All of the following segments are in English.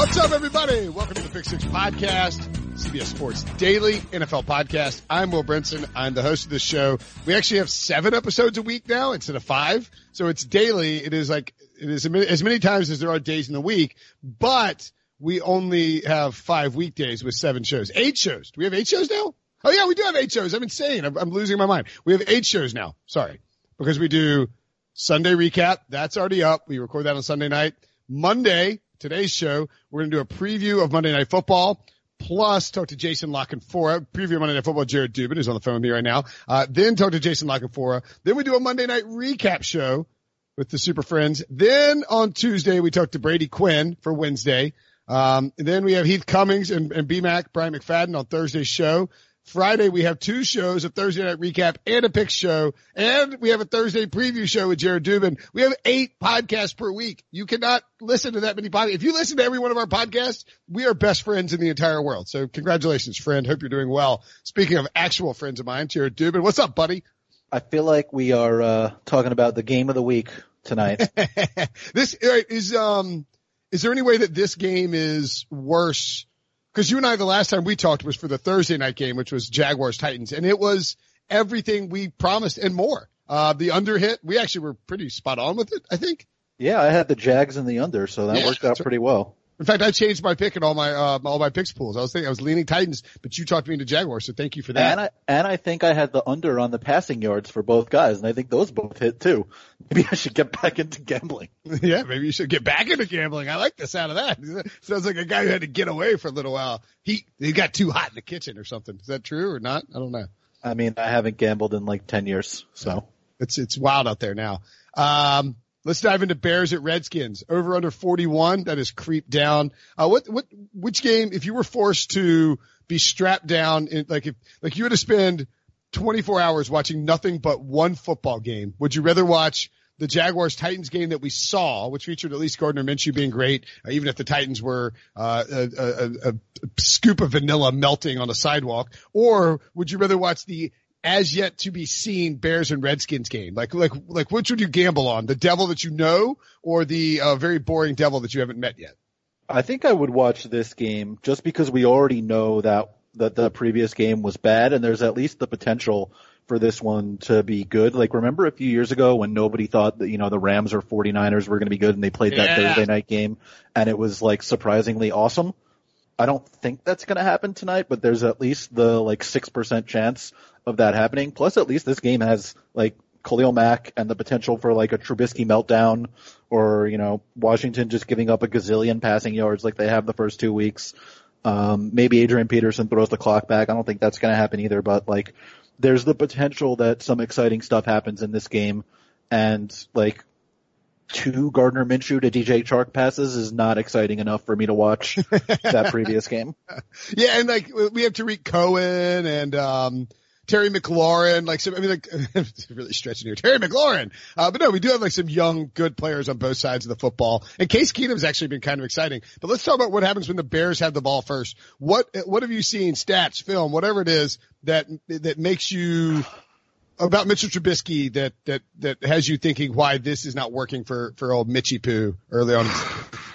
What's up, everybody? Welcome to the Pick Six Podcast, CBS Sports Daily NFL Podcast. I'm Will Brinson. I'm the host of this show. We actually have seven episodes a week now instead of five. So it's daily. It is like, it is as many times as there are days in the week, but we only have five weekdays with seven shows. Eight shows. Do we have eight shows now? Oh yeah, we do have eight shows. I'm insane. I'm, I'm losing my mind. We have eight shows now. Sorry. Because we do Sunday recap. That's already up. We record that on Sunday night. Monday, today's show, we're going to do a preview of Monday Night Football. Plus, talk to Jason La Canfora. Preview Monday Night Football. Jared Dubin is on the phone with me right now. Uh, then talk to Jason La Canfora. Then we do a Monday Night recap show with the Super Friends. Then on Tuesday, we talk to Brady Quinn for Wednesday. Um, then we have Heath Cummings and, and BMAC, Brian McFadden on Thursday's show. Friday, we have two shows, a Thursday night recap and a pick show. And we have a Thursday preview show with Jared Dubin. We have eight podcasts per week. You cannot listen to that many podcasts. If you listen to every one of our podcasts, we are best friends in the entire world. So congratulations, friend. Hope you're doing well. Speaking of actual friends of mine, Jared Dubin, what's up, buddy? I feel like we are, uh, talking about the game of the week tonight. this is, um, is there any way that this game is worse because you and I, the last time we talked was for the Thursday night game, which was Jaguars Titans, and it was everything we promised and more. Uh, the under hit, we actually were pretty spot on with it, I think. Yeah, I had the Jags in the under, so that yeah, worked out pretty well. In fact, I changed my pick in all my uh, all my picks pools. I was thinking I was leaning Titans, but you talked me into Jaguars, so thank you for that. And I and I think I had the under on the passing yards for both guys, and I think those both hit too. Maybe I should get back into gambling. yeah, maybe you should get back into gambling. I like the sound of that. Sounds like a guy who had to get away for a little while. He he got too hot in the kitchen or something. Is that true or not? I don't know. I mean, I haven't gambled in like ten years, so it's it's wild out there now. Um, Let's dive into Bears at Redskins. Over under 41. That is creep down. Uh, what, what, which game, if you were forced to be strapped down in, like if, like you had to spend 24 hours watching nothing but one football game, would you rather watch the Jaguars Titans game that we saw, which featured at least Gardner Minshew being great, uh, even if the Titans were uh, a, a, a, scoop of vanilla melting on a sidewalk, or would you rather watch the as yet to be seen Bears and Redskins game? Like, like, like, which would you gamble on? The devil that you know or the uh, very boring devil that you haven't met yet? I think I would watch this game just because we already know that that the previous game was bad and there's at least the potential for this one to be good. Like remember a few years ago when nobody thought that, you know, the Rams or 49ers were going to be good and they played that Thursday night game and it was like surprisingly awesome. I don't think that's going to happen tonight, but there's at least the like 6% chance of that happening. Plus, at least this game has like Khalil Mack and the potential for like a Trubisky meltdown or, you know, Washington just giving up a gazillion passing yards like they have the first two weeks. Um, maybe Adrian Peterson throws the clock back. I don't think that's going to happen either, but like there's the potential that some exciting stuff happens in this game and like two Gardner Minshew to DJ Chark passes is not exciting enough for me to watch that previous game. Yeah, and like we have Tarik Cohen and um Terry McLaurin, like some, I mean, like, really stretching here. Terry McLaurin. Uh, but no, we do have like some young, good players on both sides of the football. And Case Keenum's actually been kind of exciting. But let's talk about what happens when the Bears have the ball first. What, what have you seen, stats, film, whatever it is that, that makes you, about Mitchell Trubisky that, that, that has you thinking why this is not working for, for old Mitchy Poo early on?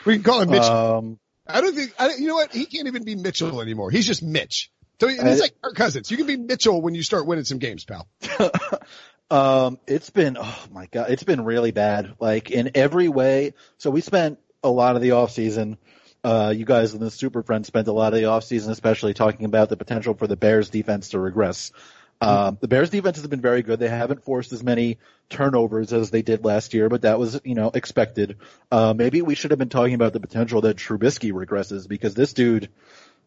We can call him Mitch. Um, I don't think, I, you know what? He can't even be Mitchell anymore. He's just Mitch. So it's like Kirk Cousins. You can be Mitchell when you start winning some games, pal. Um, it's been, oh my God, it's been really bad. Like in every way. So we spent a lot of the off season. Uh, you guys in the Super Friends spent a lot of the off season, especially talking about the potential for the Bears defense to regress. Um, the Bears defense has been very good. They haven't forced as many turnovers as they did last year, but that was, you know, expected. Uh, maybe we should have been talking about the potential that Trubisky regresses because this dude,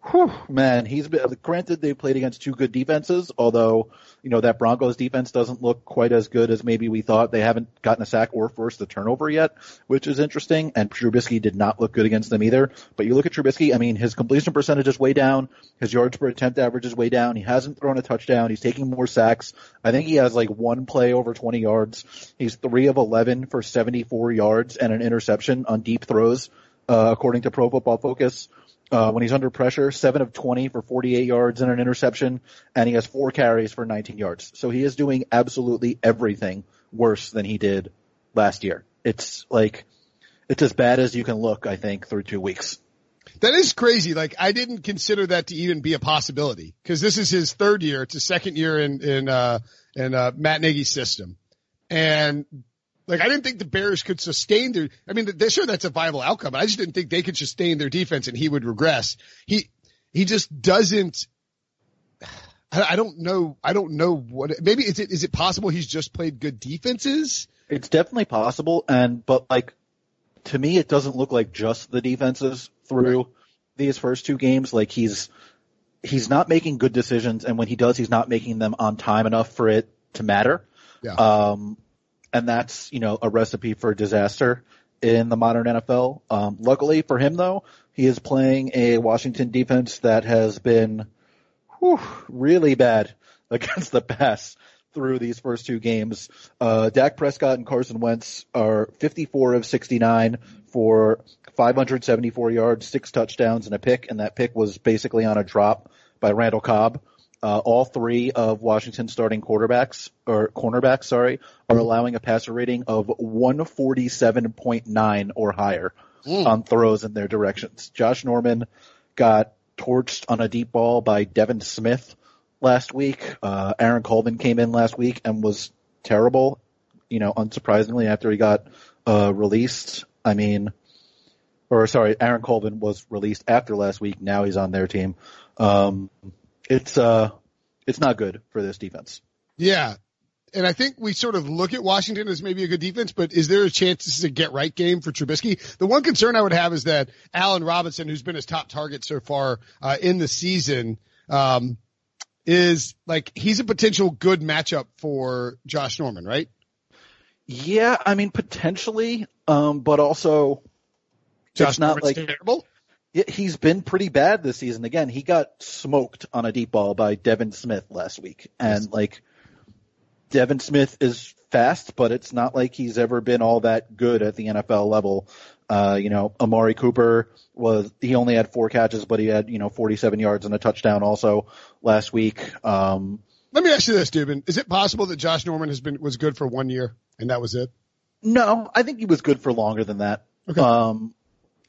Whew, man, he's been, granted they played against two good defenses, although, you know, that Broncos defense doesn't look quite as good as maybe we thought. They haven't gotten a sack or forced a turnover yet, which is interesting, and Trubisky did not look good against them either. But you look at Trubisky, I mean, his completion percentage is way down, his yards per attempt average is way down, he hasn't thrown a touchdown, he's taking more sacks. I think he has like one play over 20 yards. He's three of 11 for 74 yards and an interception on deep throws, uh, according to Pro Football Focus uh, when he's under pressure, seven of 20 for 48 yards and an interception, and he has four carries for 19 yards. So he is doing absolutely everything worse than he did last year. It's like, it's as bad as you can look, I think, through two weeks. That is crazy. Like I didn't consider that to even be a possibility because this is his third year. It's his second year in, in, uh, in, uh, Matt Nagy's system. And like I didn't think the Bears could sustain their. I mean, they're sure that's a viable outcome. But I just didn't think they could sustain their defense and he would regress. He he just doesn't. I, I don't know. I don't know what. Maybe is it is it possible he's just played good defenses? It's definitely possible, and but like to me, it doesn't look like just the defenses through these first two games. Like he's he's not making good decisions, and when he does, he's not making them on time enough for it to matter. Yeah. Um, and that's you know a recipe for disaster in the modern NFL. Um, luckily for him, though, he is playing a Washington defense that has been whew, really bad against the pass through these first two games. Uh, Dak Prescott and Carson Wentz are 54 of 69 for 574 yards, six touchdowns, and a pick, and that pick was basically on a drop by Randall Cobb. Uh, all three of Washington's starting quarterbacks or cornerbacks, sorry, are allowing a passer rating of 147.9 or higher on throws in their directions. Josh Norman got torched on a deep ball by Devin Smith last week. Uh, Aaron Colvin came in last week and was terrible, you know, unsurprisingly after he got, uh, released. I mean, or sorry, Aaron Colvin was released after last week. Now he's on their team. Um, it's, uh, it's not good for this defense. Yeah. And I think we sort of look at Washington as maybe a good defense, but is there a chance this is a get right game for Trubisky? The one concern I would have is that Allen Robinson, who's been his top target so far uh, in the season, um, is like he's a potential good matchup for Josh Norman, right? Yeah, I mean potentially, um, but also Josh it's not Norman's like terrible. He's been pretty bad this season. Again, he got smoked on a deep ball by Devin Smith last week. And like, Devin Smith is fast, but it's not like he's ever been all that good at the NFL level. Uh, you know, Amari Cooper was, he only had four catches, but he had, you know, 47 yards and a touchdown also last week. Um, Let me ask you this, Dubin. Is it possible that Josh Norman has been was good for one year and that was it? no, I think he was good for longer than that. Okay. Um,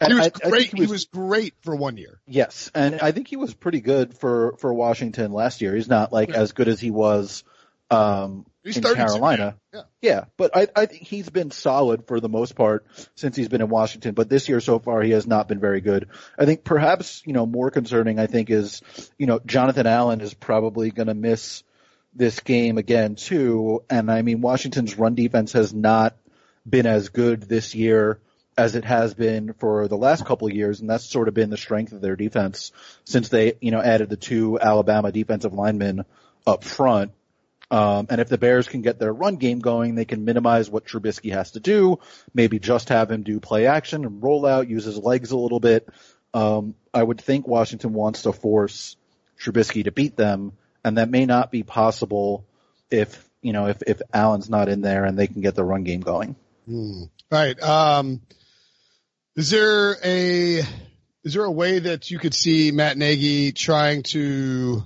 He was I- I think great. he was great for one year. Yes, and I think he was pretty good for for Washington last year. He's not like as good as he was um He's in Carolina. yeah. Yeah, but I I think he's been solid for the most part since he's been in Washington, but this year so far he has not been very good. I think perhaps, you know, more concerning I think is, you know, Jonathan Allen is probably going to miss this game again too, and I mean Washington's run defense has not been as good this year as it has been for the last couple of years, and that's sort of been the strength of their defense since they, you know, added the two Alabama defensive linemen up front. Um, and if the Bears can get their run game going, they can minimize what Trubisky has to do. Maybe just have him do play action and roll out, use his legs a little bit. Um, I would think Washington wants to force Trubisky to beat them, and that may not be possible if you know if if Allen's not in there and they can get the run game going. All right. Um, is there a is there a way that you could see Matt Nagy trying to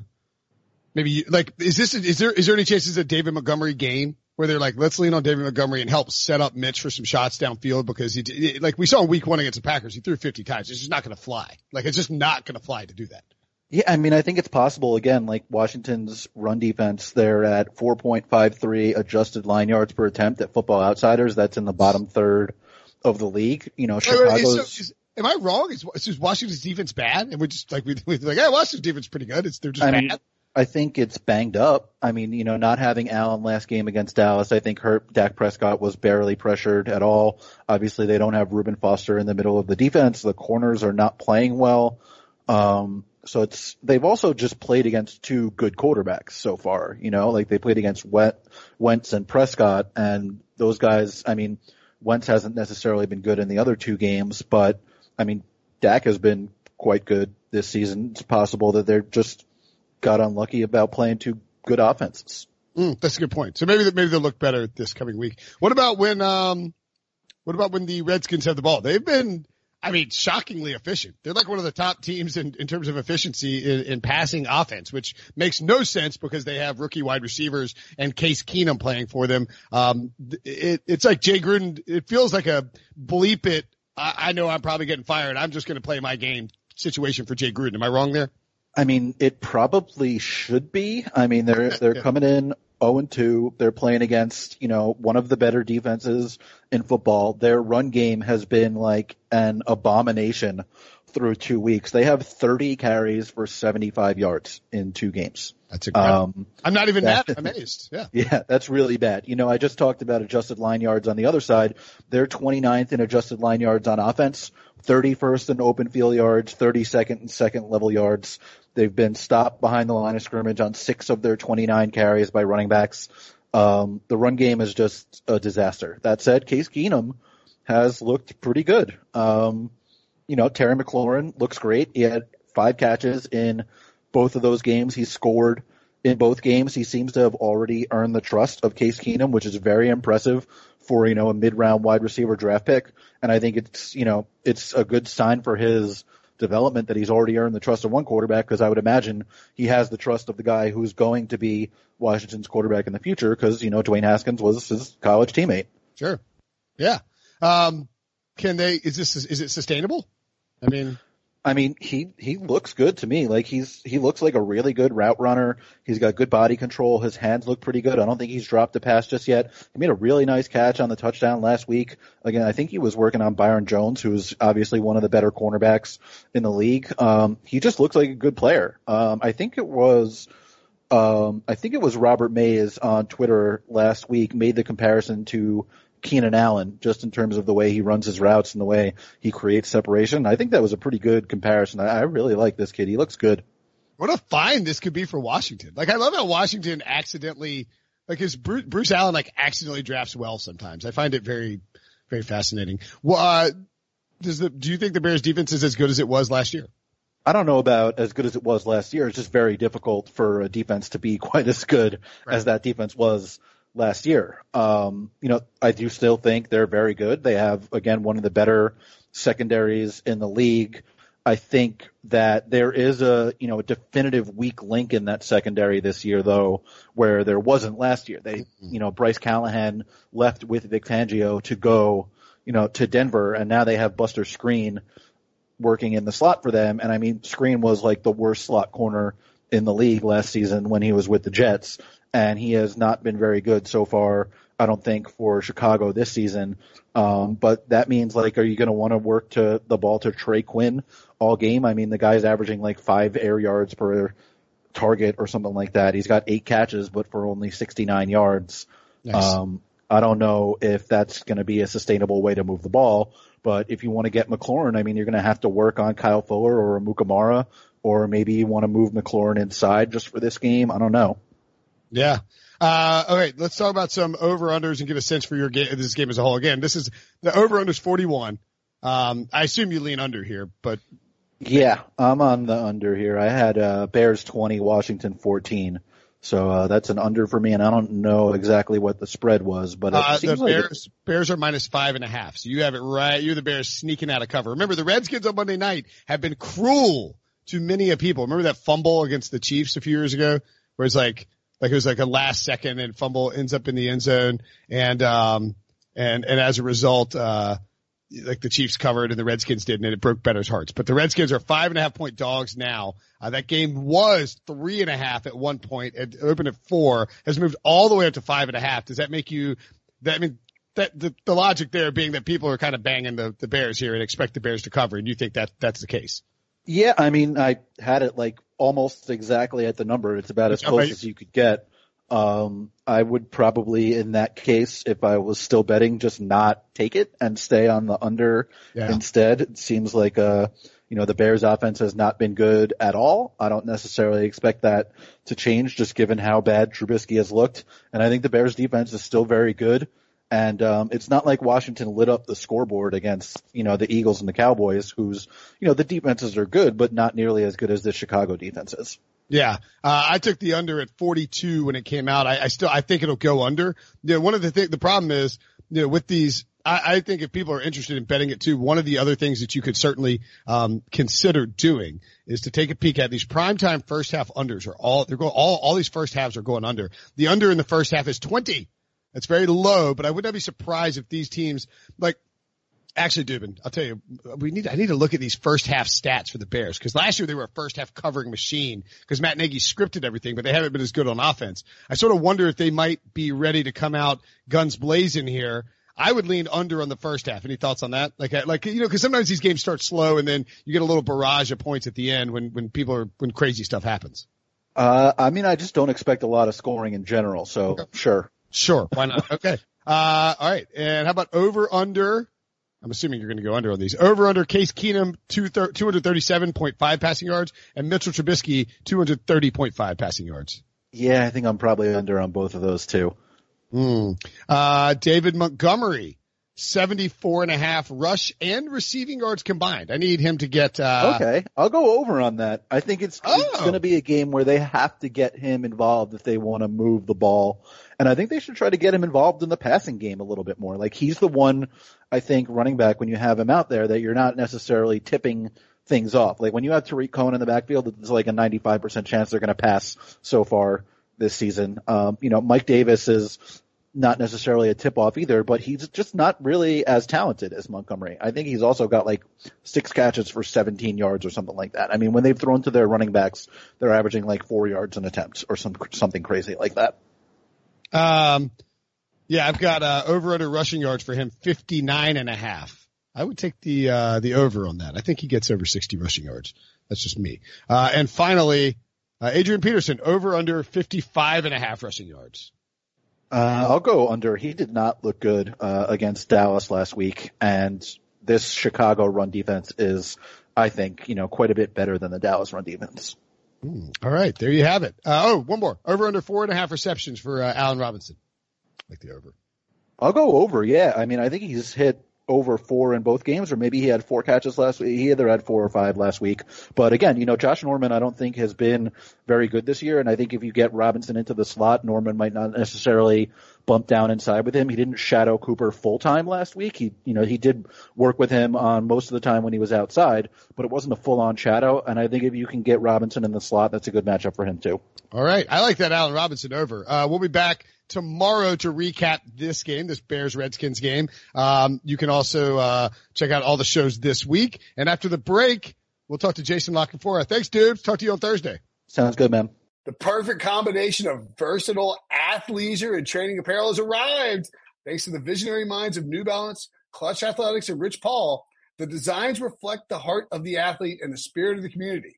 maybe like is this is there is there any chances that David Montgomery game where they're like, let's lean on David Montgomery and help set up Mitch for some shots downfield because he, like we saw in week one against the Packers, he threw 50 times. It's just not going to fly. Like it's just not going to fly to do that. Yeah, I mean, I think it's possible. Again, like Washington's run defense, they're at 4.53 adjusted line yards per attempt at Football Outsiders. That's in the bottom third of the league. You know, Chicago's. Am I wrong? Is, is Washington's defense bad? And we're just like we we like, yeah, Washington's defense is pretty good. It's they're just I bad. mean, I think it's banged up. I mean, you know, not having Allen last game against Dallas, I think hurt Dak Prescott was barely pressured at all. Obviously, they don't have Reuben Foster in the middle of the defense. The corners are not playing well. Um, so it's they've also just played against two good quarterbacks so far. You know, like they played against Wentz and Prescott, and those guys. I mean, Wentz hasn't necessarily been good in the other two games, but I mean, Dak has been quite good this season. It's possible that they're just got unlucky about playing two good offenses. Mm, that's a good point. So maybe maybe they'll look better this coming week. What about when um, what about when the Redskins have the ball? They've been I mean, shockingly efficient. They're like one of the top teams in, in terms of efficiency in, in passing offense, which makes no sense because they have rookie wide receivers and Case Keenum playing for them. Um, it, it's like Jay Gruden. It feels like a bleep it. I, I know I'm probably getting fired. I'm just going to play my game situation for Jay Gruden. Am I wrong there? I mean, it probably should be. I mean, they're they're coming in 0 and 2. They're playing against, you know, one of the better defenses in football. Their run game has been like an abomination through two weeks. They have 30 carries for 75 yards in two games. That's incredible. Um, I'm not even that, amazed. Yeah. Yeah, that's really bad. You know, I just talked about adjusted line yards on the other side. They're 29th in adjusted line yards on offense, 31st in open field yards, 32nd in second level yards. They've been stopped behind the line of scrimmage on six of their 29 carries by running backs. Um, the run game is just a disaster. That said, Case Keenum has looked pretty good. Um, you know, Terry McLaurin looks great. He had five catches in both of those games. He scored in both games. He seems to have already earned the trust of Case Keenum, which is very impressive for, you know, a mid-round wide receiver draft pick. And I think it's, you know, it's a good sign for his development that he's already earned the trust of one quarterback because I would imagine he has the trust of the guy who's going to be Washington's quarterback in the future because, you know, Dwayne Haskins was his college teammate. Sure. Yeah. Um, can they, is this, is it sustainable? I mean, I mean, he he looks good to me. Like he's he looks like a really good route runner. He's got good body control. His hands look pretty good. I don't think he's dropped a pass just yet. He made a really nice catch on the touchdown last week. Again, I think he was working on Byron Jones, who's obviously one of the better cornerbacks in the league. Um, he just looks like a good player. Um, I think it was. Um, I think it was Robert Mays on Twitter last week made the comparison to Keenan Allen, just in terms of the way he runs his routes and the way he creates separation. I think that was a pretty good comparison. I, I really like this kid. He looks good. What a find this could be for Washington. Like I love how Washington accidentally, like his Bruce, Bruce Allen like accidentally drafts well sometimes. I find it very, very fascinating. Well, uh, does the, do you think the Bears defense is as good as it was last year? I don't know about as good as it was last year. It's just very difficult for a defense to be quite as good right. as that defense was last year. Um, you know, I do still think they're very good. They have, again, one of the better secondaries in the league. I think that there is a, you know, a definitive weak link in that secondary this year though, where there wasn't last year. They, you know, Bryce Callahan left with Vic Fangio to go, you know, to Denver and now they have Buster Skrine working in the slot for them. And I mean, Skrine was like the worst slot corner in the league last season when he was with the Jets and he has not been very good so far. I don't think for Chicago this season. Um, but that means like, are you going to want to work to the ball to Trey Quinn all game? I mean, the guy's averaging like five air yards per target or something like that. He's got eight catches, but for only 69 yards. Nice. Um, I don't know if that's going to be a sustainable way to move the ball, but if you want to get McLaurin, I mean, you're going to have to work on Kyle Fuller or Amukamara, or maybe you want to move McLaurin inside just for this game. I don't know. Yeah. Uh, okay, let's talk about some over unders and get a sense for your game, this game as a whole. Again, this is the over unders 41. Um, I assume you lean under here, but yeah, I'm on the under here. I had uh, Bears 20, Washington 14. So uh, that's an under for me, and I don't know exactly what the spread was, but uh, the Bears Bears are minus five and a half. So you have it right. You're the Bears sneaking out of cover. Remember, the Redskins on Monday night have been cruel to many people. Remember that fumble against the Chiefs a few years ago, where it's like like it was like a last second and fumble ends up in the end zone. And, um, and, and as a result, uh, like the Chiefs covered and the Redskins didn't, and it broke Bettor's hearts. But the Redskins are five and a half point dogs now. Uh, that game was three and a half at one point. It opened at four, has moved all the way up to five and a half. Does that make you, that, I mean, that the, the logic there being that people are kind of banging the, the Bears here and expect the Bears to cover, and you think that that's the case? Yeah, I mean, I had it like almost exactly at the number. It's about as close as you could get. Um, I would probably, in that case, if I was still betting, just not take it and stay on the under yeah. instead. It seems like, uh, you know, the Bears offense has not been good at all. I don't necessarily expect that to change just given how bad Trubisky has looked. And I think the Bears defense is still very good. And, um, it's not like Washington lit up the scoreboard against, you know, the Eagles and the Cowboys, whose, you know, the defenses are good, but not nearly as good as the Chicago defenses. Yeah, uh, I took the under at 42 when it came out. I, I still, I think it'll go under. You know, one of the thing, the problem is, you know, with these, I, I think if people are interested in betting it too, one of the other things that you could certainly, um, consider doing is to take a peek at these primetime first half unders are all, they're going, all, all these first halves are going under. The under in the first half is 20. That's very low, but I would not be surprised if these teams, like, Actually, Dubin, I'll tell you, we need, I need to look at these first half stats for the Bears because last year they were a first half covering machine because Matt Nagy scripted everything, but they haven't been as good on offense. I sort of wonder if they might be ready to come out guns blazing here. I would lean under on the first half. Any thoughts on that? Like, like, you know, cause sometimes these games start slow and then you get a little barrage of points at the end when, when people are, when crazy stuff happens. Uh, I mean, I just don't expect a lot of scoring in general. So okay. sure. Sure. Why not? okay. Uh, all right. And how about over under I'm assuming you're going to go under on these. Over under Case Keenum, 237.5 passing yards and Mitchell Trubisky, 230.5 passing yards. Yeah, I think I'm probably under on both of those too. Mm. Uh, David Montgomery, 74 and a half rush and receiving yards combined. I need him to get, uh, Okay. I'll go over on that. I think it's, oh. it's going to be a game where they have to get him involved if they want to move the ball. And I think they should try to get him involved in the passing game a little bit more. Like he's the one, I think, running back when you have him out there that you're not necessarily tipping things off. Like when you have Tarik Cohen in the backfield, it's like a 95% chance they're going to pass so far this season. Um, you know, Mike Davis is not necessarily a tip off either, but he's just not really as talented as Montgomery. I think he's also got like six catches for 17 yards or something like that. I mean, when they've thrown to their running backs, they're averaging like four yards an attempt or some something crazy like that. Um, yeah, I've got uh, over under rushing yards for him 59 and a half. I would take the uh, the over on that. I think he gets over 60 rushing yards. That's just me. Uh, and finally, uh, Adrian Peterson over under 55 and a half rushing yards. Uh, I'll go under. He did not look good uh, against Dallas last week, and this Chicago run defense is, I think, you know, quite a bit better than the Dallas run defense. Mm, all right, there you have it. Uh, oh, one more. Over under four and a half receptions for uh, Allen Robinson. Like the over. I'll go over. Yeah, I mean, I think he's hit over four in both games, or maybe he had four catches last week. He either had four or five last week. But again, you know, Josh Norman, I don't think has been very good this year. And I think if you get Robinson into the slot, Norman might not necessarily bump down inside with him. He didn't shadow Cooper full time last week. He, you know, he did work with him on most of the time when he was outside, but it wasn't a full on shadow. And I think if you can get Robinson in the slot, that's a good matchup for him too. All right. I like that Allen Robinson over. Uh, we'll be back tomorrow to recap this game, this Bears Redskins game. Um, you can also uh, check out all the shows this week. And after the break, we'll talk to Jason La Canfora. Thanks, dude. Talk to you on Thursday. Sounds good, man. The perfect combination of versatile athleisure and training apparel has arrived. Thanks to the visionary minds of New Balance, Clutch Athletics, and Rich Paul, the designs reflect the heart of the athlete and the spirit of the community.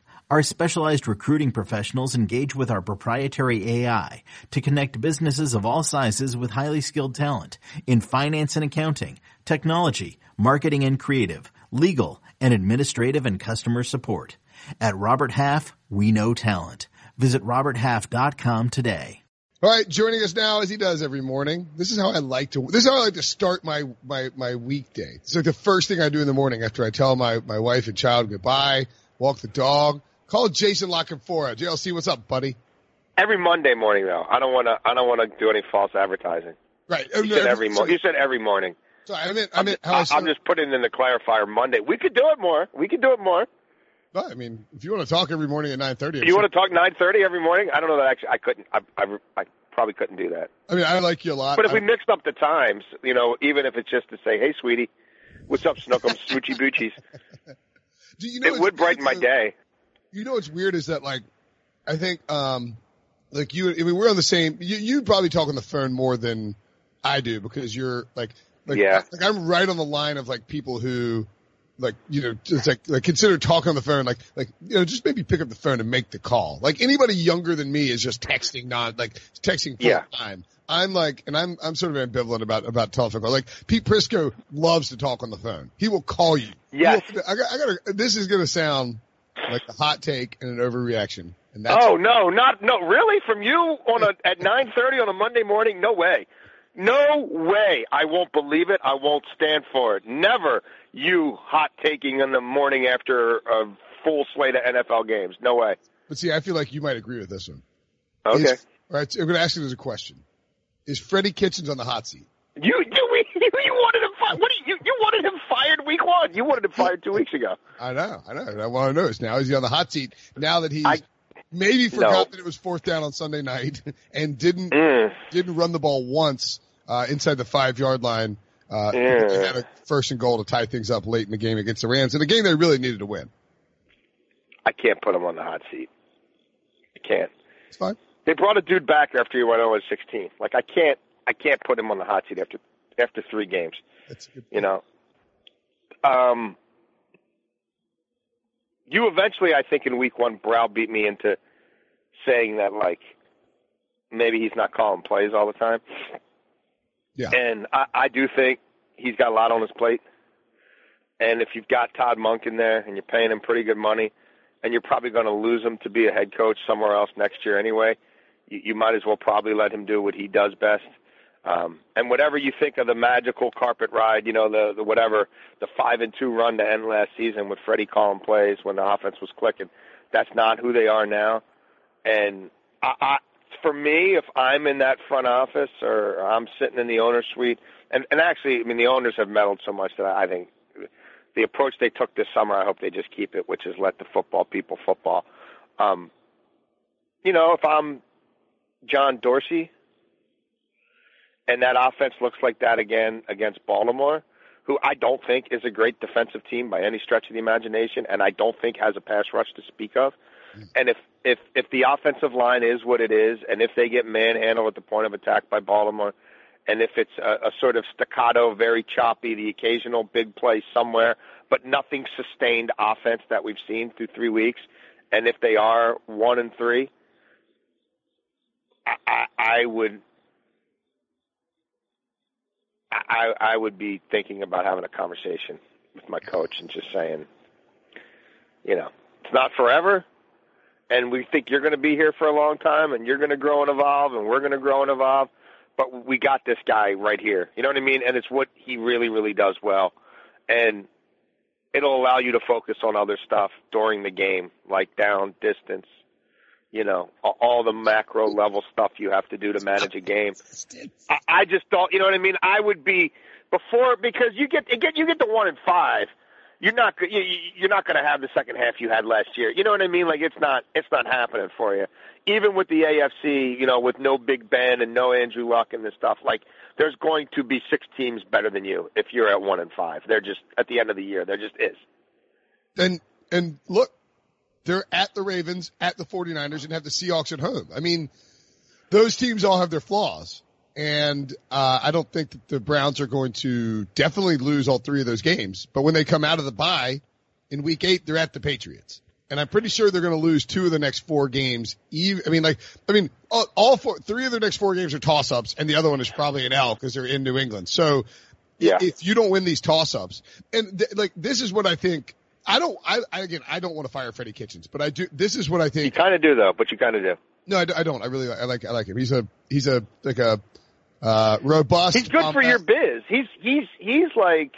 Our specialized recruiting professionals engage with our proprietary AI to connect businesses of all sizes with highly skilled talent in finance and accounting, technology, marketing and creative, legal, and administrative and customer support. At Robert Half, we know talent. Visit roberthalf.com today. All right, joining us now as he does every morning. This is how I like to. This is how I like to start my my my weekday. It's like the first thing I do in the morning after I tell my my wife and child goodbye, walk the dog, call Jason La Canfora. JLC, what's up, buddy? Every Monday morning, though. I don't want to. I don't want to do any false advertising. Right. You said every morning. You said every morning. Sorry, I meant I meant how I. I'm just putting in the clarifier Monday. We could do it more. We could do it more. Well, I mean, if you want to talk every morning at nine thirty, you want to talk nine thirty every morning? I don't know that actually. I couldn't. I, I, I probably couldn't do that. I mean, I like you a lot. But if I, we mixed up the times, you know, even if it's just to say, "Hey, sweetie, what's up, Snookums, Smoochie Boochies," do you know it would brighten my day. You know what's weird is that like, I think um, like you. I mean, we're on the same. You you probably talk on the phone more than I do because you're like like Yeah. like I'm right on the line of like people who like you know just like like consider talking on the phone like like you know just maybe pick up the phone and make the call. Like anybody younger than me is just texting not like texting full Yeah. time. I'm like, and I'm I'm sort of ambivalent about about telephone calls. Like Pete Prisco loves to talk on the phone. He will call you. Yes. will- I got. I got. This is going to sound like a hot take and an overreaction, and that's Oh no, not no, really? From you on a at nine thirty on a Monday morning? No way. No way. I won't believe it. I won't stand for it. Never you hot taking in the morning after a full slate of NFL games. No way. But see, I feel like you might agree with this one. Okay. Is, all right, so I'm going to ask you as a question: Is Freddie Kitchens on the hot seat? You you you, you wanted him fired. What do you you wanted him fired week one? You wanted him fired two weeks ago. I know, I know. I want to know is now is he on the hot seat now that he's I- maybe forgot No. that it was fourth down on Sunday night and didn't Mm. didn't run the ball once uh, inside the five yard line. Uh, Yeah. They had a first and goal to tie things up late in the game against the Rams, in a game they really needed to win. I can't put him on the hot seat. I can't. It's fine. They brought a dude back after he went 0 16. Like I can't I can't put him on the hot seat after after three games. That's a good. you know. Um, you eventually, I think, in week one, browbeat me into saying that like maybe he's not calling plays all the time, Yeah. and I, I do think he's got a lot on his plate. And if you've got Todd Monk in there and you're paying him pretty good money, and you're probably going to lose him to be a head coach somewhere else next year anyway, you, you might as well probably let him do what he does best. Um, and whatever you think of the magical carpet ride, you know, the, the whatever, the five and two run to end last season with Freddie calling plays when the offense was clicking, that's not who they are now. And I, I, for me, if I'm in that front office or I'm sitting in the owner's suite, and, and actually, I mean, the owners have meddled so much that I think the approach they took this summer, I hope they just keep it, which is let the football people football. Um, you know, if I'm John Dorsey, and that offense looks like that again against Baltimore, who I don't think is a great defensive team by any stretch of the imagination, and I don't think has a pass rush to speak of. Hmm. And if if if the offensive line is what it is, and if they get manhandled at the point of attack by Baltimore, and if it's a, a sort of staccato, very choppy, the occasional big play somewhere, but nothing sustained offense that we've seen through three weeks, and if they are one and three, I, I, I would I, I would be thinking about having a conversation with my coach and just saying, you know, it's not forever, and we think you're going to be here for a long time, and you're going to grow and evolve, and we're going to grow and evolve, but we got this guy right here. You know what I mean? And it's what he really, really does well, and it'll allow you to focus on other stuff during the game, like down, distance, you know, all the macro level stuff you have to do to manage a game. I, I just don't. You know what I mean? I would be before because you get get you get the one and five. You're not you- you're not going to have the second half you had last year. You know what I mean? Like it's not it's not happening for you. Even with the AFC, you know, with no Big Ben and no Andrew Luck and this stuff, like there's going to be six teams better than you if you're at one and five. They're just at the end of the year. There just is. And and look, they're at the Ravens, at the 49ers, and have the Seahawks at home. I mean, those teams all have their flaws. And uh, I don't think that the Browns are going to definitely lose all three of those games. But when they come out of the bye in week eight, they're at the Patriots. And I'm pretty sure they're going to lose two of the next four games. Even, I mean, like, I mean, all, all four, three of their next four games are toss ups, and the other one is probably an L because they're in New England. So, Yeah. if you don't win these toss ups, and th- like, this is what I think. I don't, I, I again, I don't want to fire Freddie Kitchens, but I do, this is what I think. You kind of do though, but you kind of do. No, I, I don't. I really I like I like him. He's a he's a like a uh, robust. He's good for your biz. He's he's he's like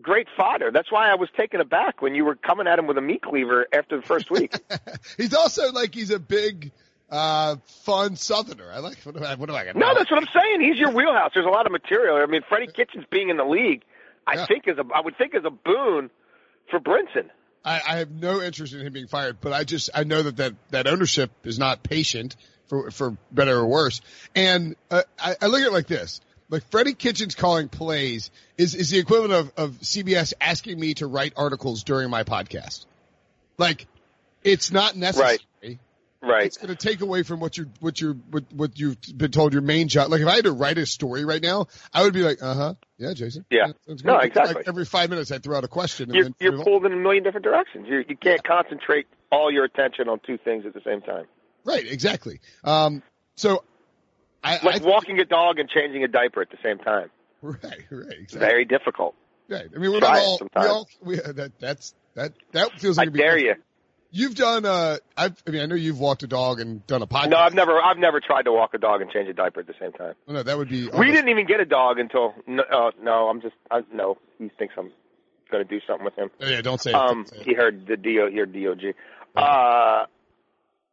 great fodder. That's why I was taken aback when you were coming at him with a meat cleaver after the first week. he's also like he's a big uh, fun Southerner. I like. What do I? What do I got? No, that's what I'm saying. He's your wheelhouse. There's a lot of material. I mean, Freddie Kitchens being in the league, I Yeah. think is a I would think is a boon for Brinson. I, I have no interest in him being fired, but I just I know that that, that ownership is not patient for for better or worse. And uh, I, I look at it like this: like Freddie Kitchens calling plays is is the equivalent of of CBS asking me to write articles during my podcast. Like, it's not necessary. Right. It's going to take away from what you what you what, what you've been told your main job. Like if I had to write a story right now, I would be like, uh huh, yeah, Jason. Yeah. sounds No, exactly. Like every five minutes, I throw out a question. And You're then you're pulled in a million different directions. You you can't concentrate all your attention on two things at the same time. Right, exactly. Um, so I, Like I walking a dog and changing a diaper at the same time. right, right, exactly. Very difficult. Right. I mean, we're Try not it all, we all, we, that, that's, that, that feels like be dare you. You've done, uh, I've, I mean, I know you've walked a dog and done a podcast. No, I've never I've never tried to walk a dog and change a diaper at the same time. No, that would be. We didn't even get a dog until no, uh, no I'm just I, no. He thinks I'm going to do something with him. Oh, yeah, don't say it. Um, Don't say it. he heard the do he heard dog. Uh,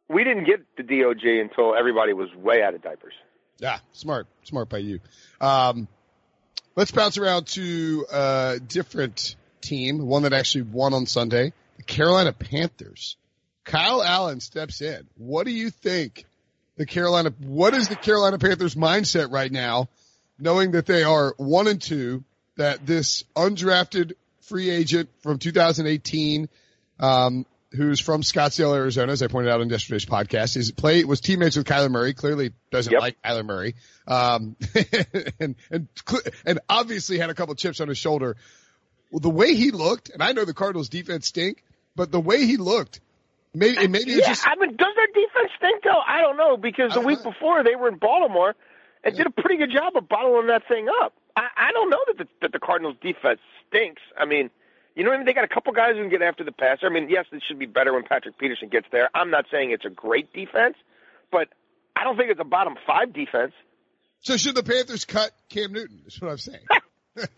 we didn't get the dog until everybody was way out of diapers. Yeah, smart, smart by you. Um, let's bounce around to a different team, one that actually won on Sunday, the Carolina Panthers. Kyle Allen steps in. What do you think the Carolina, what is the Carolina Panthers mindset right now, knowing that they are one and two, that this undrafted free agent from 2018, um, who's from Scottsdale, Arizona, as I pointed out in yesterday's podcast, is play was teammates with Kyler Murray. Clearly doesn't Yep. like Kyler Murray, um, and and and obviously had a couple chips on his shoulder. Well, the way he looked, and I know the Cardinals' defense stink, but the way he looked, maybe and maybe yeah, just I mean, does their defense stink though? I don't know because the week know. before they were in Baltimore and did a pretty good job of bottling that thing up. I, I don't know that the, that the Cardinals' defense stinks. I mean, you know what I mean? They got a couple guys who can get after the passer. I mean, yes, it should be better when Patrick Peterson gets there. I'm not saying it's a great defense, but I don't think it's a bottom five defense. So should the Panthers cut Cam Newton? Is what I'm saying.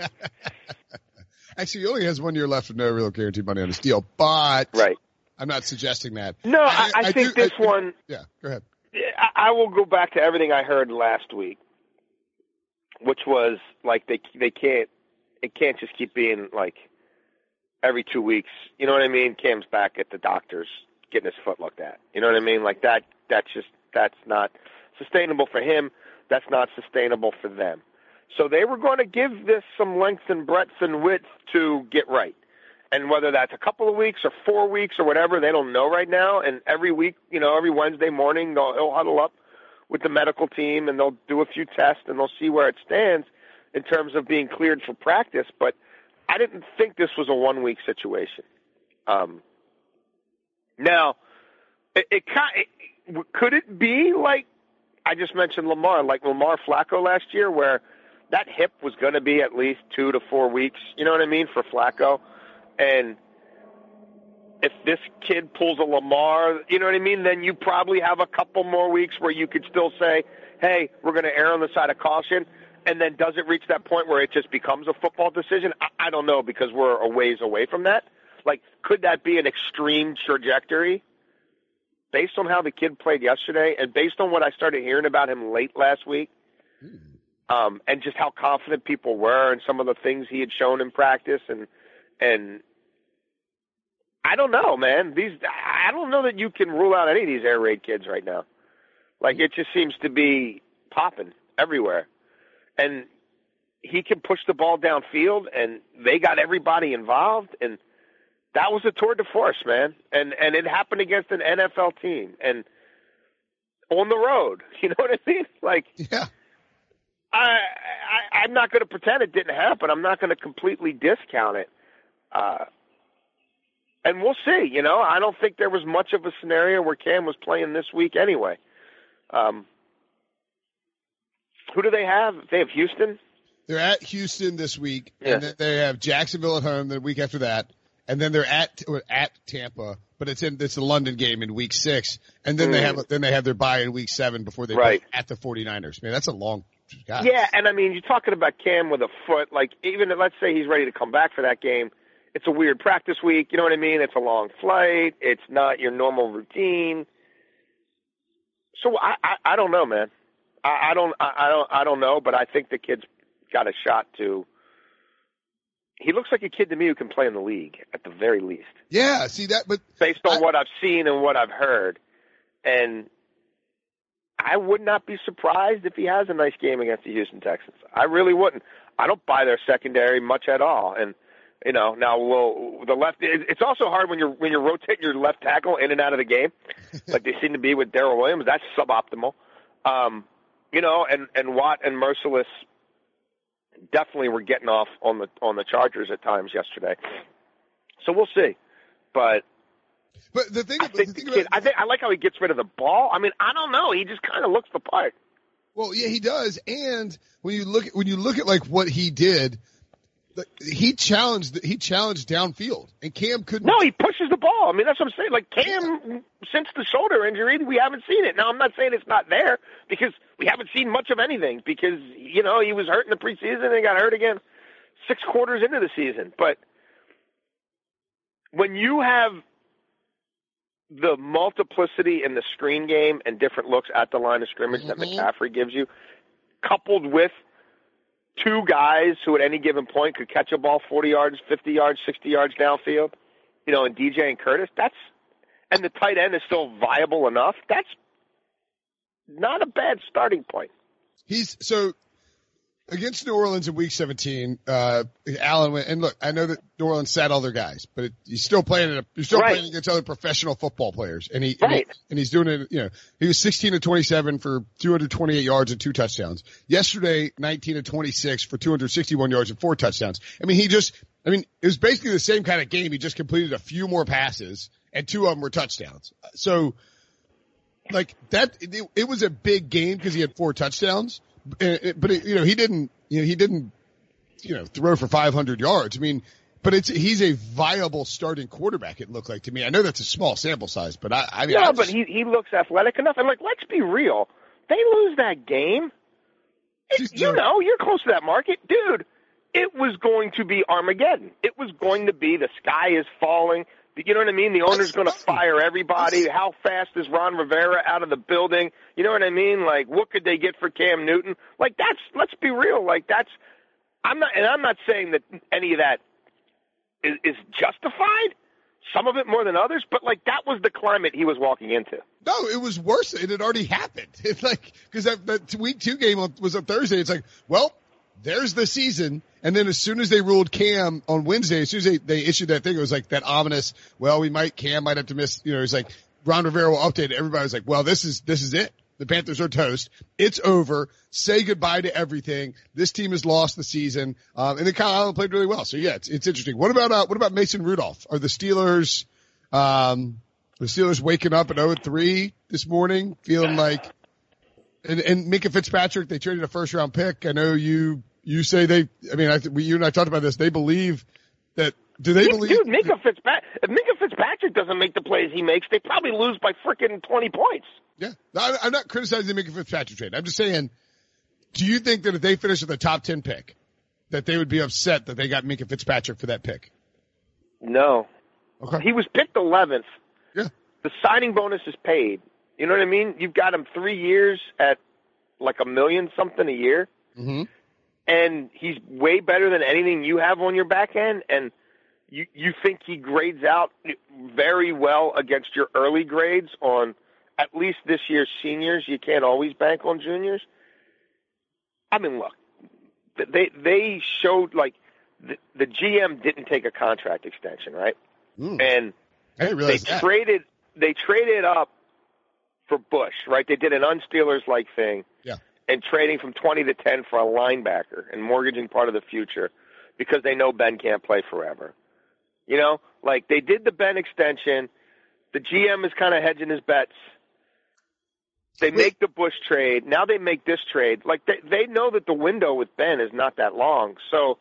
Actually, he only has one year left with no real guaranteed money on his deal, but Right. I'm not suggesting that. No, I, I, think do- this I- one. Yeah, go ahead. I, I will go back to everything I heard last week, which was like they they can't it can't just keep being like every two weeks. You know what I mean? Cam's back at the doctor's getting his foot looked at. You know what I mean? Like that. That's just that's not sustainable for him. That's not sustainable for them. So they were going to give this some length and breadth and width to get right. And whether that's a couple of weeks or four weeks or whatever, they don't know right now. And every week, you know, every Wednesday morning, they'll, they'll huddle up with the medical team and they'll do a few tests and they'll see where it stands in terms of being cleared for practice. But I didn't think this was a one week situation. Um, now, it, it, it could it be like I just mentioned Lamar, like Lamar Flacco last year, where that hip was going to be at least two to four weeks. You know what I mean for Flacco, and if this kid pulls a Lamar, you know what I mean, then you probably have a couple more weeks where you could still say, "Hey, we're going to err on the side of caution." And then does it reach that point where it just becomes a football decision? I, I don't know because we're a ways away from that. Like, could that be an extreme trajectory? based on how the kid played yesterday and based on what I started hearing about him late last week, hmm. Um, and just how confident people were and some of the things he had shown in practice and and I don't know, man. These I don't know that you can rule out any of these air raid kids right now. Like it just seems to be popping everywhere. And he can push the ball downfield and they got everybody involved and that was a tour de force, man. And and it happened against an NFL team and on the road. You know what I mean? Like Yeah. I, I I'm not going to pretend it didn't happen. I'm not going to completely discount it. Uh, and we'll see. You know, I don't think there was much of a scenario where Cam was playing this week anyway. Um, who do they have? They have Houston. They're at Houston this week, Yeah. and then they have Jacksonville at home the week after that, and then they're at at Tampa but it's in it's the London game in week six, and then mm. they have then they have their bye in week seven before they right. play at the 49ers. Man, that's a long. Yeah, and I mean, you're talking about Cam with a foot. Like, even if, let's say he's ready to come back for that game, it's a weird practice week. You know what I mean? It's a long flight. It's not your normal routine. So I, I, I don't know, man. I, I don't, I, I don't, I don't know. But I think the kid's got a shot to he looks like a kid to me who can play in the league at the very least. Yeah, see that, but based on I, what I've seen and what I've heard, and I would not be surprised if he has a nice game against the Houston Texans. I really wouldn't. I don't buy their secondary much at all, and you know now will the left. It's also hard when you're when you're rotating your left tackle in and out of the game, like they seem to be with Daryl Williams. That's suboptimal. Um, you know, and and Watt and Mercilus definitely were getting off on the on the Chargers at times yesterday. So we'll see, but. But the thing, I think the, the kid, I think I like how he gets rid of the ball. I mean, I don't know. He just kind of looks the part. Well, yeah, he does. And when you look at when you look at like what he did, he challenged he challenged downfield, and Cam couldn't. No, he pushes the ball. I mean, that's what I'm saying. Like Cam, since the shoulder injury, we haven't seen it. Now, I'm not saying it's not there because we haven't seen much of anything because you know he was hurt in the preseason and got hurt again six quarters into the season. But when you have the multiplicity in the screen game and different looks at the line of scrimmage mm-hmm. that McCaffrey gives you, coupled with two guys who at any given point could catch a ball 40 yards, 50 yards, 60 yards downfield, you know, and DJ and Curtis, that's, and the tight end is still viable enough, that's not a bad starting point. He's, so against New Orleans in Week 17, uh, Allen went and look. I know that New Orleans sat all their guys, but it, he's still playing. A, he's still right. playing against other professional football players, and he, right. and, he and he's doing it. You know, he was 16 to 27 for 228 yards and two touchdowns. Yesterday, 19 to 26 for 261 yards and four touchdowns. I mean, he just. I mean, it was basically the same kind of game. He just completed a few more passes, and two of them were touchdowns. So, like that, it, it was a big game because he had four touchdowns but it, you know, he didn't, you know, he didn't, you know, throw for 500 yards. I mean, but it's he's a viable starting quarterback. It looked like to me. I know that's a small sample size, but I, I mean, yeah, I but he he looks athletic enough. And like, let's be real, they lose that game. It, you know, you're close to that market, dude. It was going to be Armageddon. It was going to be the sky is falling. You know what I mean? The owner's going to fire everybody. How fast is Ron Rivera out of the building? You know what I mean? Like, what could they get for Cam Newton? Like, that's, let's be real. Like, that's, I'm not, and I'm not saying that any of that is, is justified. Some of it more than others, but like that was the climate he was walking into. No, it was worse. It had already happened. It's like, cause that, that week two game was on Thursday. It's like, well, there's the season. And then as soon as they ruled Cam on Wednesday, as soon as they, they issued that thing, it was like that ominous, well, we might, Cam might have to miss, you know, it's like Ron Rivera will update it. Everybody was like, well, this is, this is it. The Panthers are toast. It's over. Say goodbye to everything. This team has lost the season. Um, and then Kyle Allen played really well. So yeah, it's, it's interesting. What about, uh, what about Mason Rudolph? Are the Steelers, um, the Steelers waking up at 0 3 this morning, feeling like, and, and Minkah Fitzpatrick, they traded a first round pick. I know you you say they, I mean, I, we, you and I talked about this. They believe that, do they believe? Dude, Minkah Fitzpatrick, if Minkah Fitzpatrick doesn't make the plays he makes, they probably lose by freaking 20 points. Yeah. I, I'm not criticizing the Minkah Fitzpatrick trade. I'm just saying, do you think that if they finish with the top 10 pick, that they would be upset that they got Minkah Fitzpatrick for that pick? No. Okay. He was picked 11th. Yeah. The signing bonus is paid. You know what I mean? You've got him three years at like a million something a year. Mm-hmm and he's way better than anything you have on your back end, and you you think he grades out very well against your early grades on at least this year's seniors. You can't always bank on juniors. I mean, look, they they showed like the, the GM didn't take a contract extension, right? Mm. And they that. traded they traded up for Bush, right? They did an unsteelers like thing. Yeah and trading from 20 to 10 for a linebacker and mortgaging part of the future because they know Ben can't play forever. You know, like they did the Ben extension. The GM is kind of hedging his bets. They make the Bush trade. Now they make this trade. Like they they know that the window with Ben is not that long. So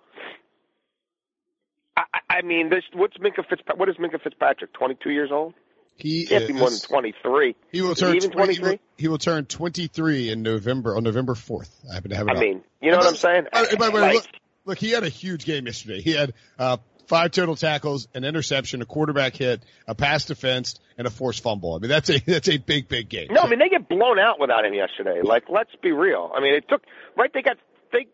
I, I mean, this what's Minkah Fitzpatrick? What is Minkah Fitzpatrick? Twenty two years old. He can't be more than 23. He will Is turn even 20 he 23? He will turn 23 in November on November 4th. I happen to have it. I mean, you know what I'm saying? By, by the way, look, look, he had a huge game yesterday. He had uh, five total tackles, an interception, a quarterback hit, a pass defense, and a forced fumble. I mean, that's a that's a big, big game. No, I mean they get blown out without him yesterday. Like, let's be real. I mean, it took right. They got they.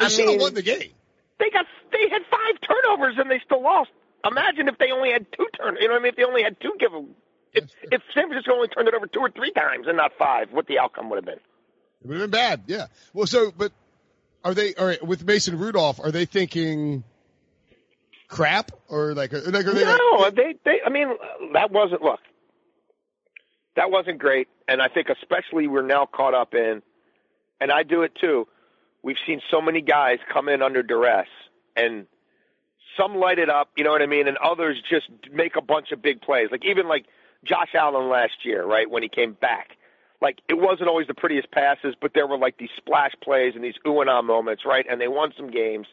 Uh, they I mean, won the game. they got they had five turnovers and they still lost. Imagine if they only had two turn. You know what I mean? If they only had two give them. If, if San Francisco only turned it over two or three times and not five, what the outcome would have been? It would have been bad. Yeah. Well, so but are they all right with Mason Rudolph? Are they thinking crap or like are, like are they? No, they they. I mean, that wasn't look. That wasn't great, and I think especially we're now caught up in, and I do it too. We've seen so many guys come in under duress, and some light it up, you know what I mean, and others just make a bunch of big plays. Like even like Josh Allen last year, right when he came back. Like it wasn't always the prettiest passes, but there were like these splash plays and these ooh and ah moments, right? And they won some games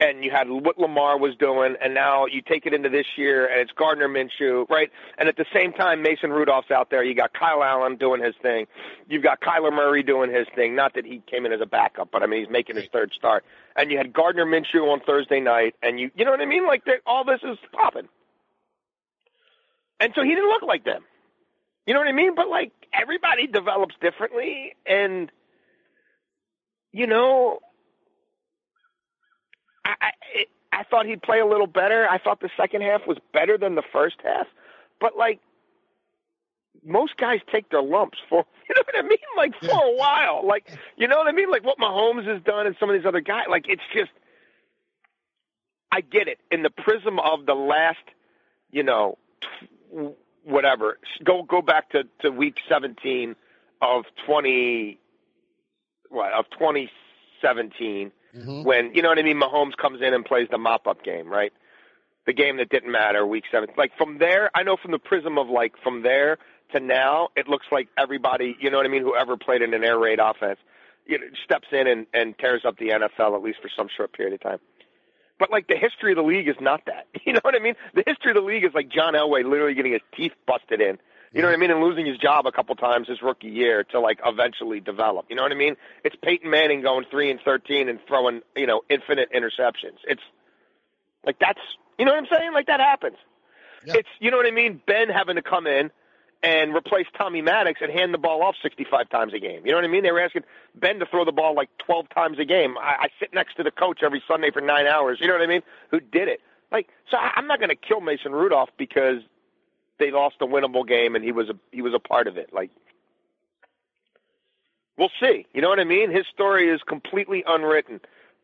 and you had what Lamar was doing, and now you take it into this year, and it's Gardner Minshew, right? And at the same time, Mason Rudolph's out there. You got Kyle Allen doing his thing. You've got Kyler Murray doing his thing. Not that he came in as a backup, but I mean he's making his third start. And you had Gardner Minshew on Thursday night, and you you know what I mean? Like all this is popping. And so he didn't look like them. You know what I mean? But like everybody develops differently, and you know I, I thought he'd play a little better. I thought the second half was better than the first half, but like most guys take their lumps for you know what I mean, like for a while, like you know what I mean, like what Mahomes has done and some of these other guys. Like it's just, I get it in the prism of the last, you know, whatever. Go go back to to week seventeen of twenty, what of twenty seventeen Mhm. when you know what I mean. Mahomes comes in and plays the mop-up game, right? The game that didn't matter, week seven. Like from there, I know from the prism of like from there to now, it looks like everybody, you know what I mean, whoever played in an air raid offense, you know, steps in and, and tears up the NFL at least for some short period of time. But like the history of the league is not that. You know what I mean? The history of the league is like John Elway literally getting his teeth busted in. You know what I mean? And losing his job a couple times his rookie year to like eventually develop. You know what I mean? It's Peyton Manning going three and thirteen and throwing, you know, infinite interceptions. It's like that's you know what I'm saying? Like that happens. Yeah. It's you know what I mean? Ben having to come in and replace Tommy Maddox and hand the ball off 65 times a game. You know what I mean? They were asking Ben to throw the ball like 12 times a game. I, I sit next to the coach every Sunday for nine hours. You know what I mean? Who did it? Like, so I, I'm not going to kill Mason Rudolph because they lost a winnable game and he was a he was a part of it. Like, we'll see. You know what I mean? His story is completely unwritten.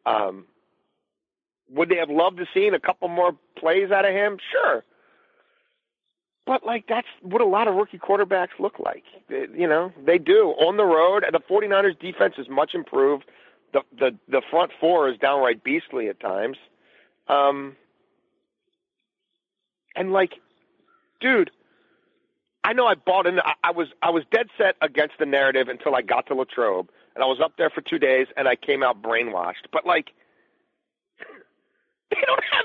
Um, would they have loved to seen a couple more plays out of him? Sure. But like that's what a lot of rookie quarterbacks look like. You know, they do on the road. The 49ers defense is much improved. The the the front four is downright beastly at times. Um and like dude, I know I bought in I, was I was dead set against the narrative until I got to Latrobe and I was up there for 2 days and I came out brainwashed. But like they don't have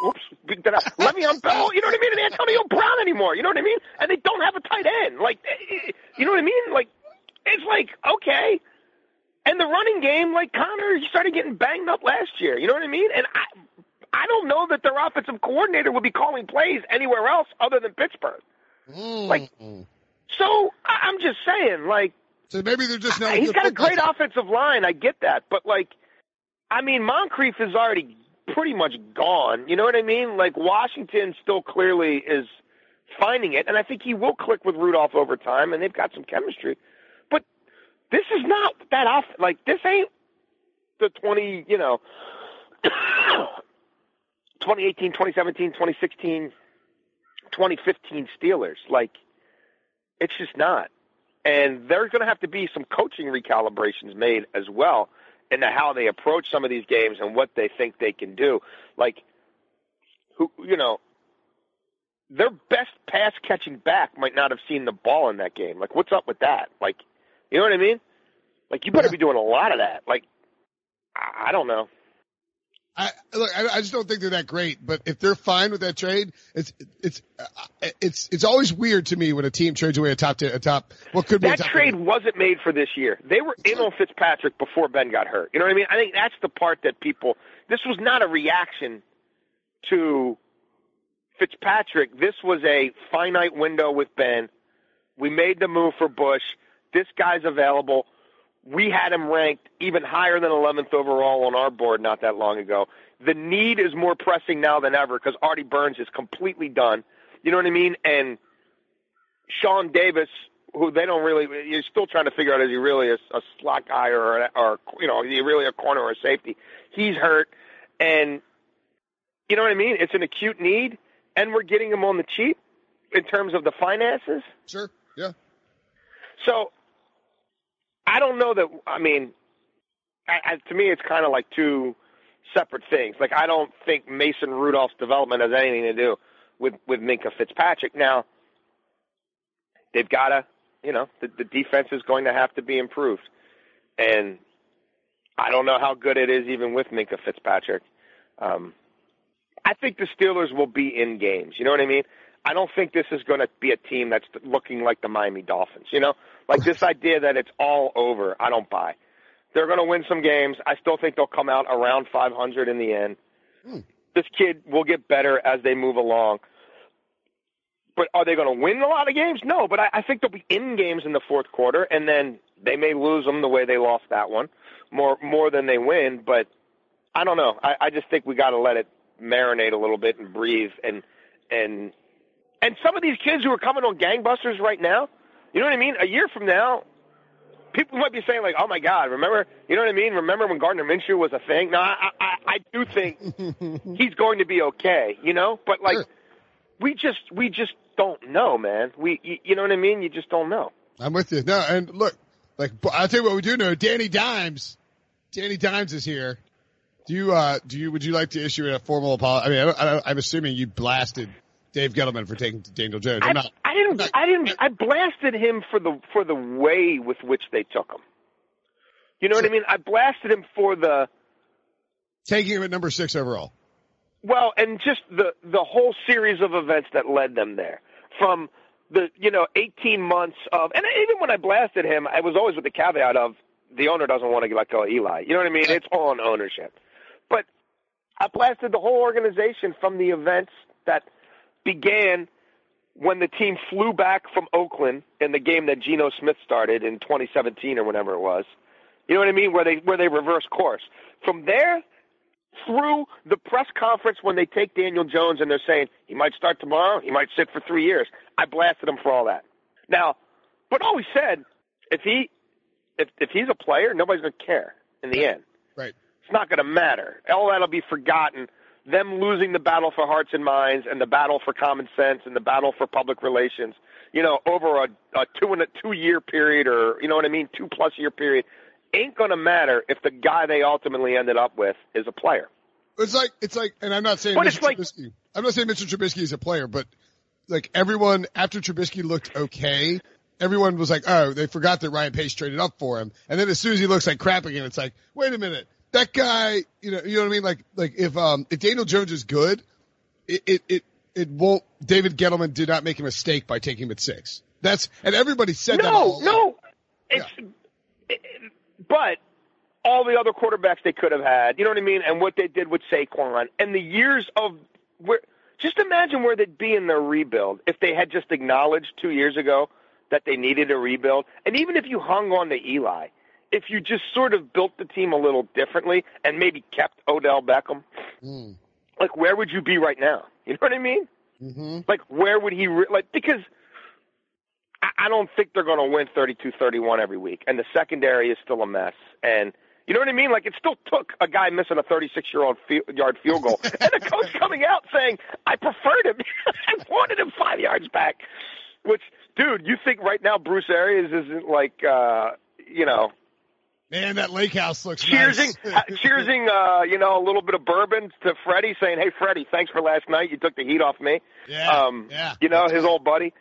Whoops. Did I, Le'Veon Bell, you know what I mean, and Antonio Brown anymore, you know what I mean? And they don't have a tight end. Like, eh, you know what I mean? Like, it's like, okay. And the running game, like Conner, he started getting banged up last year, you know what I mean? And I, I don't know that their offensive coordinator would be calling plays anywhere else other than Pittsburgh. Like- Mm. So I- I'm just saying, like, so maybe they're just not. He's good got a great team. offensive line. I get that, but like, I mean, Moncrief is already pretty much gone. You know what I mean? Like Washington still clearly is finding it, and I think he will click with Rudolph over time, and they've got some chemistry. But this is not that off. Like this ain't the twenty. You know. 2018, 2017, 2016, 2015 Steelers. Like, it's just not and there's going to have to be some coaching recalibrations made as well into how they approach some of these games and what they think they can do. Like, who you know, their best pass catching back might not have seen the ball in that game. Like, what's up with that? Like, you know what I mean? Like, you better be doing a lot of that. Like, I don't know. I look. I, I just don't think they're that great. But if they're fine with that trade, it's it's uh, it's it's always weird to me when a team trades away a top a top. What could be that trade wasn't made for this year. They were in on Fitzpatrick before Ben got hurt. You know what I mean? I think that's the part that people. This was not a reaction to Fitzpatrick. This was a finite window with Ben. We made the move for Bush. This guy's available we had him ranked even higher than 11th overall on our board not that long ago. The need is more pressing now than ever because Artie Burns is completely done. You know what I mean? And Sean Davis, who they don't really, you're still trying to figure out is he really a, a slot guy or, or you know, is he really a corner or a safety? He's hurt, and you know what I mean? It's an acute need, and we're getting him on the cheap in terms of the finances. Sure. Yeah. So I don't know that. I mean, I, I, to me, it's kind of like two separate things. Like I don't think Mason Rudolph's development has anything to do with with Minkah Fitzpatrick. Now, they've got to, you know, the, the defense is going to have to be improved, and I don't know how good it is even with Minkah Fitzpatrick. Um, I think the Steelers will be in games. You know what I mean? I don't think this is going to be a team that's looking like the Miami Dolphins. You know, like this idea that it's all over. I don't buy. They're going to win some games. I still think they'll come out around 500 in the end. Hmm. This kid will get better as they move along. But are they going to win a lot of games? No, but I, I think they'll be in games in the fourth quarter, and then they may lose them the way they lost that one, more more than they win. But I don't know. I, I just think we got to let it marinate a little bit and breathe and and and some of these kids who are coming on gangbusters right now, you know what I mean? A year from now, people might be saying like, "Oh my God, remember?" You know what I mean? Remember when Gardner Minshew was a thing? No, I I, I do think he's going to be okay. You know, but like, sure. we just we just don't know, man. We you, you know what I mean? You just don't know. I'm with you. No, and look, like I'll tell you what we do know. Danny Dimes, Danny Dimes is here. Do you uh do you would you like to issue a formal apology? I mean, I I, I'm assuming you blasted Dave Gettleman for taking Daniel Jones. I, not, I didn't. Not, I didn't. I blasted him for the for the way with which they took him. You know so, what I mean? I blasted him for the taking him at number six overall. Well, and just the the whole series of events that led them there, from the you know 18 months of, and even when I blasted him, I was always with the caveat of the owner doesn't want to let go of Eli. You know what I mean? It's on ownership. But I blasted the whole organization from the events that began when the team flew back from Oakland in the game that Geno Smith started in 2017 or whenever it was. You know what I mean? Where they where they reverse course. From there through the press conference when they take Daniel Jones and they're saying he might start tomorrow, he might sit for three years. I blasted him for all that. Now, but always said if he if if he's a player, nobody's gonna care in the end. Right. It's not gonna matter. All that'll be forgotten them losing the battle for hearts and minds and the battle for common sense and the battle for public relations, you know, over a, a two and a two year period or you know what I mean, two plus year period, ain't gonna matter if the guy they ultimately ended up with is a player. It's like it's like, and I'm not saying but Mr. Like, Trubisky. I'm not saying Mr. Trubisky is a player, but like everyone after Trubisky looked okay, everyone was like, oh, they forgot that Ryan Pace traded up for him, and then as soon as he looks like crap again, it's like, wait a minute, that guy, you know, you know what I mean? Like, like if, um, if Daniel Jones is good, it, it, it, it won't, David Gettleman did not make a mistake by taking him at six. That's, and everybody said no, that. No, no. It's, yeah. it, but all the other quarterbacks they could have had, you know what I mean? And what they did with Saquon and the years of where, just imagine where they'd be in their rebuild if they had just acknowledged two years ago that they needed a rebuild. And even if you hung on to Eli, if you just sort of built the team a little differently and maybe kept Odell Beckham, mm. like where would you be right now? You know what I mean? Mm-hmm. Like where would he re- like because I, I don't think they're going to win thirty-two, thirty-one every week, and the secondary is still a mess. And you know what I mean? Like it still took a guy missing a 36 year old yard field goal and a coach coming out saying, "I preferred him. I wanted him five yards back." Which, dude, you think right now Bruce Arians isn't like, uh, you know, Man, that lake house looks cheersing, nice. uh, cheersing, uh, you know, a little bit of bourbon to Freddie, saying, "Hey, Freddie, thanks for last night. You took the heat off me." Yeah, um, yeah. You know, his old buddy.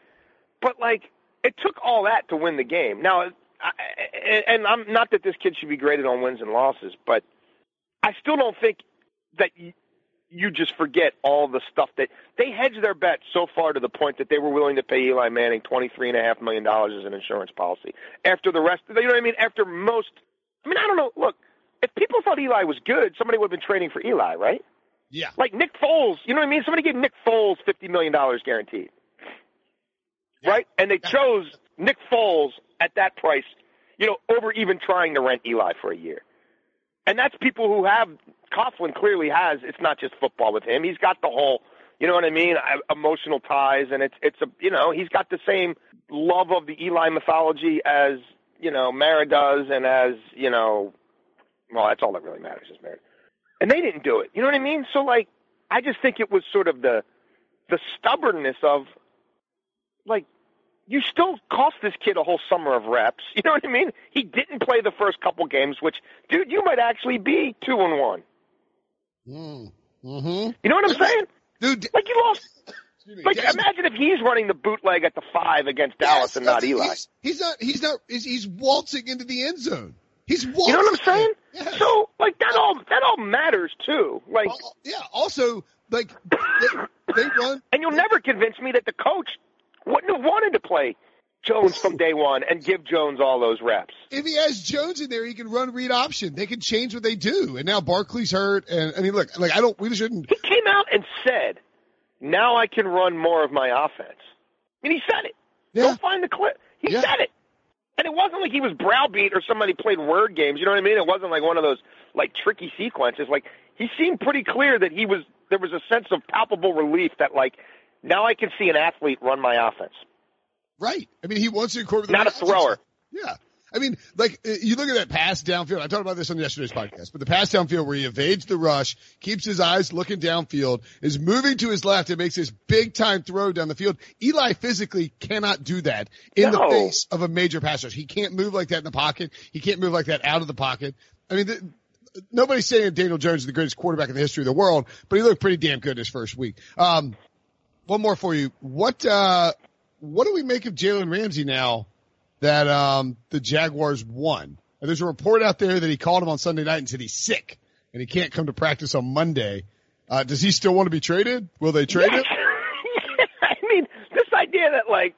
But like, it took all that to win the game. Now, I, and I'm not that this kid should be graded on wins and losses, but I still don't think that you, you just forget all the stuff that they hedged their bet so far to the point that they were willing to pay Eli Manning twenty three and a half million dollars as an insurance policy. After the rest, you know what I mean? After most, I mean, I don't know. Look, if people thought Eli was good, somebody would have been trading for Eli, right? Yeah. Like Nick Foles, you know what I mean? Somebody gave Nick Foles fifty million dollars guaranteed, Yeah. right? And they chose Nick Foles at that price, you know, over even trying to rent Eli for a year. And that's people who have Coughlin clearly has. It's not just football with him. He's got the whole, you know what I mean, uh, emotional ties, and it's it's a you know he's got the same love of the Eli mythology as you know Mara does, and as you know, well, that's all that really matters is Mara. And they didn't do it. You know what I mean? So like, I just think it was sort of the the stubbornness of like you still cost this kid a whole summer of reps. You know what I mean? He didn't play the first couple games, which, dude, you might actually be two and one. Mm. Mm-hmm. You know what I'm saying? Dude, Like you lost. Like Des- imagine if he's running the bootleg at the five against Dallas Yes, and not Eli. He's, he's not. He's not. He's, he's waltzing into the end zone. He's waltzing. You know what I'm saying? Yes. So like that all that all matters too. Like, Al- yeah. Also, like they, they run. and you'll never convince me that the coach wouldn't have wanted to play Jones from day one and give Jones all those reps. If he has Jones in there, he can run read option. They can change what they do. And now Barkley's hurt. And I mean, look, like I don't. We shouldn't. He came out and said, "Now I can run more of my offense." And he said it. Yeah. Go find the clip. He Yeah. said it. And it wasn't like he was browbeat or somebody played word games. You know what I mean? It wasn't like one of those like tricky sequences. Like he seemed pretty clear that he was there was a sense of palpable relief that like now I can see an athlete run my offense. Right. I mean, he wants to incorporate. the Not a right offense. thrower. Yeah. I mean, like uh, you look at that pass downfield. I talked about this on yesterday's podcast, but the pass downfield where he evades the rush, keeps his eyes looking downfield, is moving to his left, and makes this big time throw down the field. Eli physically cannot do that in the face of a major pass rush. He can't move like that in the pocket. He can't move like that out of the pocket. I mean, the, nobody's saying Daniel Jones is the greatest quarterback in the history of the world, but he looked pretty damn good his first week. Um, one more for you. What uh, what do we make of Jalen Ramsey now that um, the Jaguars won? And there's a report out there that he called him on Sunday night and said he's sick and he can't come to practice on Monday. Uh, does he still want to be traded? Will they trade him? I mean, this idea that like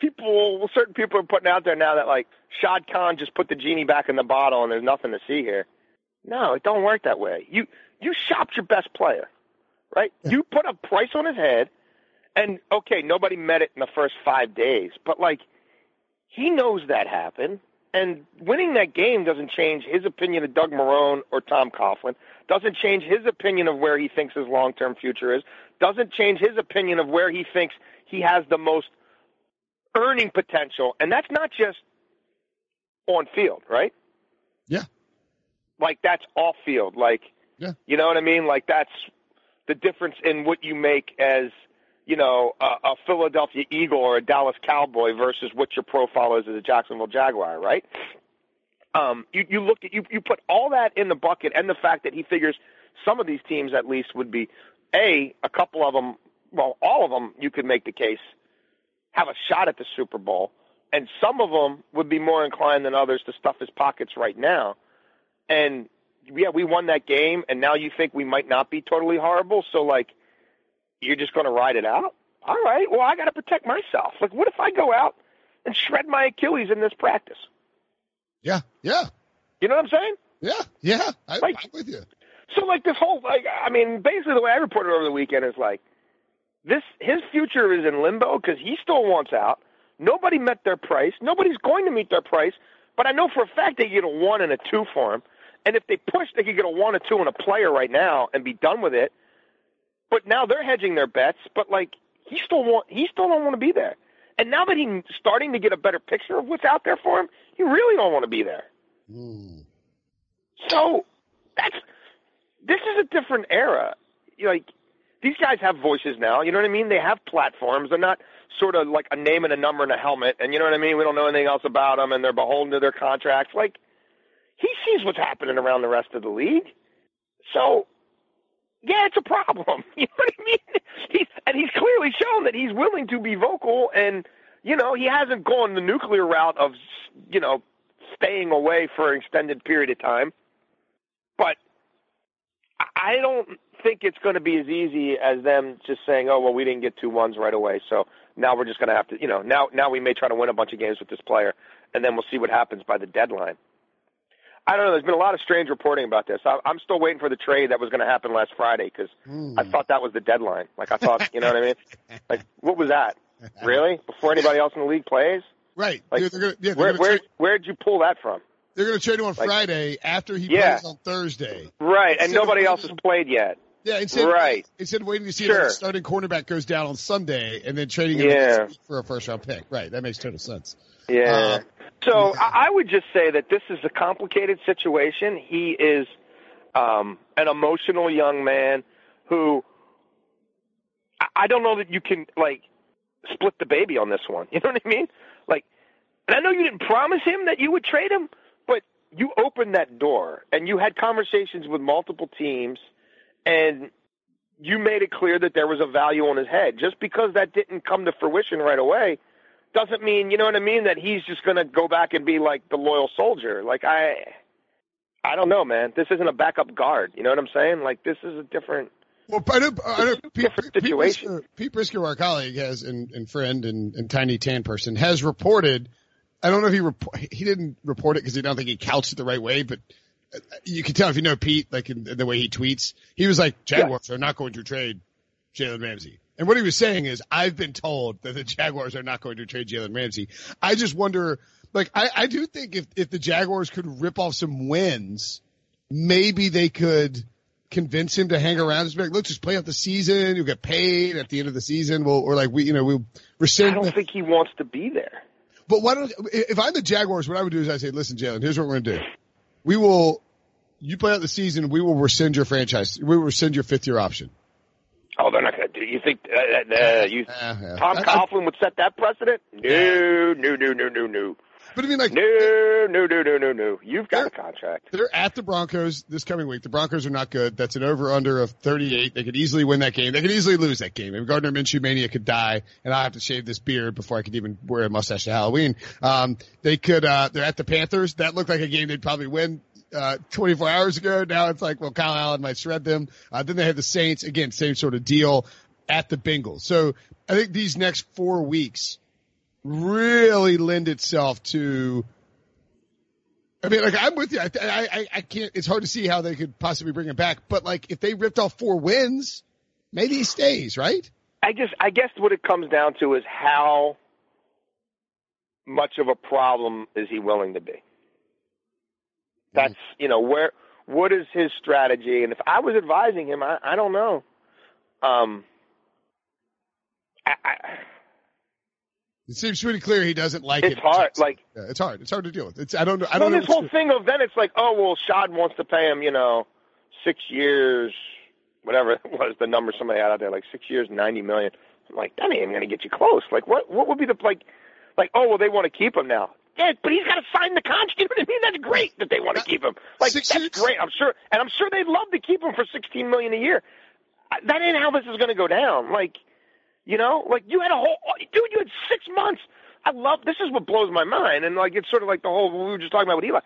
people, will certain people are putting out there now that like Shad Khan just put the genie back in the bottle and there's nothing to see here. No, it don't work that way. You you shopped your best player, right? You put a price on his head, and okay, nobody met it in the first five days, but like he knows that happened. And winning that game doesn't change his opinion of Doug Marrone or Tom Coughlin. Doesn't change his opinion of where he thinks his long-term future is. Doesn't change his opinion of where he thinks he has the most earning potential. And that's not just on field, right? Yeah. Like that's off field. Like, Yeah. you know what I mean? Like that's the difference in what you make as you know, a, a Philadelphia Eagle or a Dallas Cowboy versus what your profile is as a Jacksonville Jaguar, right? Um, you, you look at you, you put all that in the bucket, and the fact that he figures some of these teams at least would be a a couple of them, well, all of them. You could make the case have a shot at the Super Bowl, and some of them would be more inclined than others to stuff his pockets right now. And yeah, we won that game, and now you think we might not be totally horrible. So like you're just going to ride it out? All right. Well, I got to protect myself. Like, what if I go out and shred my Achilles in this practice? Yeah. Yeah. You know what I'm saying? Yeah. Yeah. I, Like- I'm with you. So, like, this whole, like, I mean, basically the way I reported over the weekend is like, this, his future is in limbo because he still wants out. Nobody met their price. Nobody's going to meet their price. But I know for a fact they get a one and a two for him. And if they push, they could get a one, a two, and a player right now and be done with it. But now they're hedging their bets. But like he still want, he still don't want to be there. And now that he's starting to get a better picture of what's out there for him, he really don't want to be there. Mm. So that's this is a different era. Like these guys have voices now. You know what I mean? They have platforms. They're not sort of like a name and a number and a helmet. And you know what I mean? We don't know anything else about them, and they're beholden to their contracts. Like he sees what's happening around the rest of the league. So yeah, it's a problem. You know what I mean? He's and he's clearly shown that he's willing to be vocal, and you know he hasn't gone the nuclear route of you know staying away for an extended period of time. But I, don't think it's going to be as easy as them just saying, "Oh, well, we didn't get two ones right away, so now we're just going to have to, you know, now now we may try to win a bunch of games with this player, and then we'll see what happens by the deadline." I don't know. There's been a lot of strange reporting about this. I, I'm still waiting for the trade that was going to happen last Friday because Hmm. I thought that was the deadline. Like I thought, you know what I mean? Like what was that? Really? Before anybody else in the league plays? Right. Like, they're, they're gonna, yeah, Where where trade, where did you pull that from? they're gonna trade him on like- Friday after he Yeah. plays on Thursday. Right, and nobody else has played yet. Yeah, instead Right. instead of waiting to see Sure. if the starting cornerback goes down on Sunday and then trading him Yeah. for a first round pick. Right. That makes total sense. Yeah. Uh, so I, I would just say that this is a complicated situation. He is um, an emotional young man who I, I don't know that you can like split the baby on this one. You know what I mean? Like, and I know you didn't promise him that you would trade him, but you opened that door and you had conversations with multiple teams and you made it clear that there was a value on his head. Just because that didn't come to fruition right away doesn't mean, you know what I mean, that he's just going to go back and be like the loyal soldier. Like I I don't know, man. This isn't a backup guard. You know what I'm saying? Like this is a different Well, I know, I know Pete, different situation. Pete Prisco, our colleague, has and, and friend and, and tiny tan person has reported. I don't know if he report, he didn't report it because he don't think he couched it the right way, but uh, you can tell if you know Pete, like in, in the way he tweets, he was like, Jaguars are not going to trade Jalen Ramsey. And what he was saying is, I've been told that the Jaguars are not going to trade Jalen Ramsey. I just wonder, like, I, I do think if, if the Jaguars could rip off some wins, maybe they could convince him to hang around. Just like, look, just play out the season. You'll get paid at the end of the season. We'll, or like we, you know, we'll I don't the- think he wants to be there. but why don't, if I'm the Jaguars, what I would do is I say, listen, Jalen, here's what we're going to do. We will, you play out the season. We will rescind your franchise. We will rescind your fifth year option. Oh, they're not going to do. You think uh, uh, you Uh, yeah. Tom I- I- Coughlin would set that precedent? No, no, no, no, no, no. But I mean, like, No, no, no, no, no, no. You've got a contract. They're at the Broncos this coming week. The Broncos are not good. That's an over under of 38. They could easily win that game. They could easily lose that game. If Gardner Minshew mania could die and I have to shave this beard before I could even wear a mustache to Halloween. Um, they could, uh, they're at the Panthers. That looked like a game they'd probably win. Uh, 24 hours ago. Now it's like, well, Kyle Allen might shred them. Uh, then they have the Saints. Again, same sort of deal at the Bengals. So I think these next four weeks really lend itself to I mean, like I'm with you. I, I, I- can't. It's hard to see how they could possibly bring him back. But like, if they ripped off four wins, maybe he stays, right? I just, I guess what it comes down to is how much of a problem is he willing to be? That's, you know, where, what is his strategy? And if I was advising him, I, I don't know. Um, I, I, It seems pretty clear he doesn't like it's it. hard. Like, Yeah, it's hard. It's hard to deal with. It's I don't know. I don't know. this whole thing of then it's like, oh well, Shad wants to pay him, you know, six years, whatever it was the number somebody had out there, like six years, ninety million. I'm like, that ain't even gonna get you close. Like, what what would be the like, like, oh well, they want to keep him now. Yeah, but he's got to sign the contract. You know what I mean? That's great that they want to keep him. Like, Six that's years? great. I'm sure, and I'm sure they'd love to keep him for sixteen million a year. That ain't how this is gonna go down. Like, you know, like you had a whole dude. You had six months. I love this is what blows my mind, and like it's sort of like the whole we were just talking about with Eli.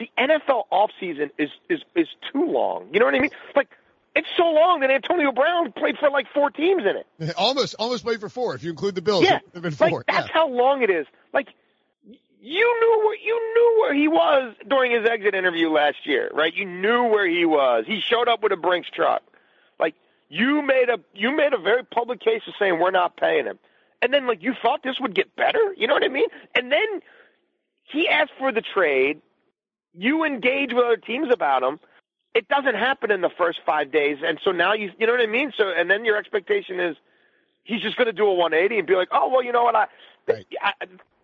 The NFL offseason is is is too long. You know what I mean? Like it's so long that Antonio Brown played for like four teams in it. almost almost played for four. If you include the Bills, Yeah, it would have been four. like that's yeah. how long it is. Like you knew where you knew where he was during his exit interview last year, right? You knew where he was. He showed up with a Brinks truck. You made a you made a very public case of saying we're not paying him, and then like you thought this would get better. You know what I mean? And then he asked for the trade. You engage with other teams about him. It doesn't happen in the first five days, and so now you you know what I mean. So and then your expectation is he's just going to do a 180 and be like, oh well, you know what I, Right. I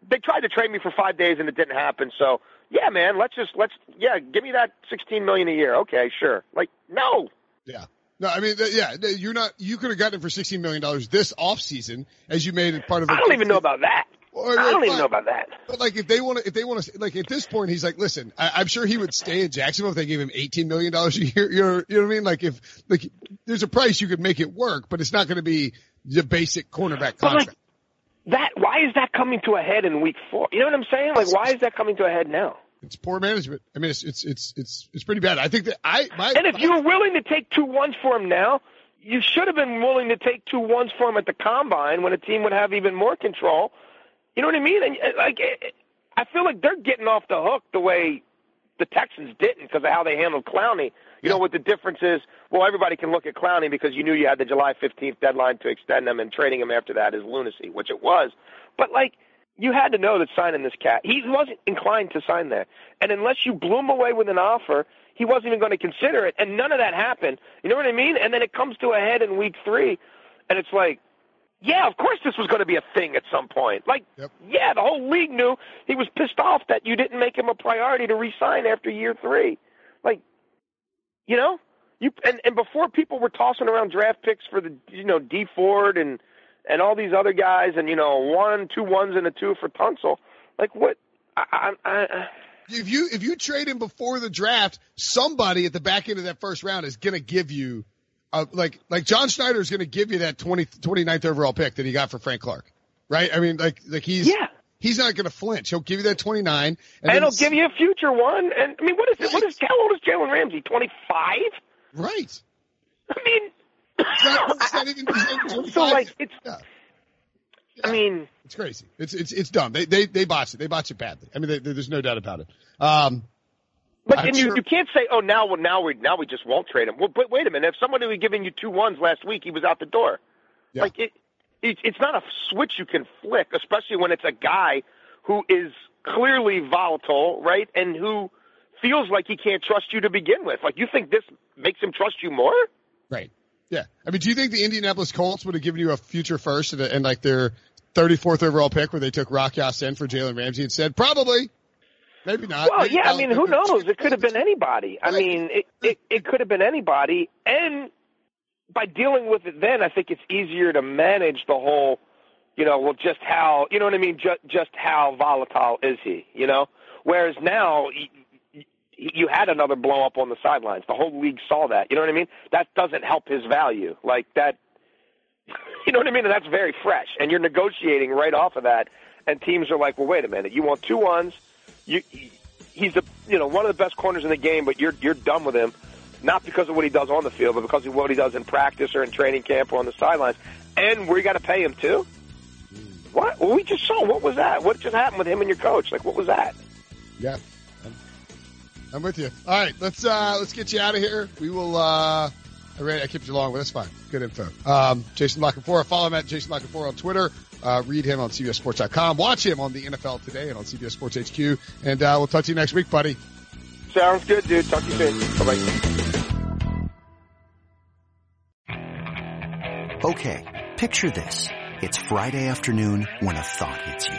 they tried to trade me for five days and it didn't happen. So yeah, man, let's just let's yeah, give me that 16 million a year. Okay, sure. Like no, Yeah. No, I mean, yeah, you're not. You could have gotten him for sixteen million dollars this off season, as you made it part of. I don't even know about that. Or- I don't even know about that. But like, if they want to, if they want to, like at this point, he's like, listen, I, I'm sure he would stay in Jacksonville if they gave him 18 million dollars a year. You know, you know what I mean? Like, if like, there's a price you could make it work, but it's not going to be the basic cornerback But like contract. that, why is that coming to a head in week four? You know what I'm saying? Like, why is that coming to a head now? It's poor management. I mean, it's it's it's it's it's pretty bad. I think that I my And if you were willing to take two ones for him now, you should have been willing to take two ones for him at the combine when a team would have even more control. You know what I mean? And like, eh, eh, I feel like they're getting off the hook the way the Texans didn't because of how they handled Clowney. You know what the difference is? Well, everybody can look at Clowney because you knew you had the July 15th deadline to extend him, and trading him after that is lunacy, which it was. But like, you had to know that signing this cat, he wasn't inclined to sign there. And unless you blew him away with an offer, he wasn't even going to consider it. And none of that happened. You know what I mean? And then it comes to a head in week three, and it's like, yeah, of course this was going to be a thing at some point. Like, Yep. yeah, the whole league knew he was pissed off that you didn't make him a priority to re-sign after year three. Like, you know, you and and before people were tossing around draft picks for the you know Dee Ford and and all these other guys and you know one two ones and a two for Tunsil. Like what? I, I, I, if you if you trade him before the draft, somebody at the back end of that first round is going to give you, uh, like like John Schneider is going to give you that 20, 29th overall pick that he got for Frank Clark, right? I mean, like like he's yeah. he's not going to flinch. He'll give you that 29, and, And then it'll give you a future one. And I mean, what is it? What is how old is Jalen Ramsey? Twenty five. right. I mean, He's not, he's not even, he's not even so like it's. Yeah. I mean, It's crazy. It's it's it's dumb. They they they botched it. They botched it badly. I mean, they, there's no doubt about it. Um, But I'm and you, sure- you can't say, oh, now well, now we now we just won't trade him. Well, but wait a minute. If somebody was giving you two ones last week, he was out the door. Yeah. Like it, it, it's not a switch you can flick, especially when it's a guy who is clearly volatile, right, and who feels like he can't trust you to begin with. Like you think this makes him trust you more? Right. Yeah. I mean, do you think the Indianapolis Colts would have given you a future first and, and like their 34th overall pick where they took Rock Ya-Sin for Jalen Ramsey instead? Probably. Maybe not. Well, Maybe yeah, I mean, who knows? It could have been anybody. I mean, it, it it could have been anybody. And by dealing with it, then I think it's easier to manage the whole. You know, well, just how you know what I mean? Just just how volatile is he? You know, whereas now. You had another blow up on the sidelines. The whole league saw that. You know what I mean? That doesn't help his value. Like that. You know what I mean? And that's very fresh. And you're negotiating right off of that. And teams are like, well, wait a minute. You want two ones you he's the you know one of the best corners in the game, but you're you're done with him, not because of what he does on the field, but because of what he does in practice or in training camp or on the sidelines, and we got to pay him too. Mm. What? Well, we just saw what was that? What just happened with him and your coach? Like, what was that? Yeah. I'm, I'm with you. All right. Let's, uh, let's get you out of here. We will, uh, I read, I kept you long, but that's fine. Good info. Um, Jason La Canfora, follow him at Jason La Canfora on Twitter. Uh, read him on CBSSports.com. Watch him on the NFL today and on CBS Sports HQ. And, uh, we'll talk to you next week, buddy. Sounds good, dude. Talk to you soon. Bye bye. Okay, picture this. It's Friday afternoon when a thought hits you.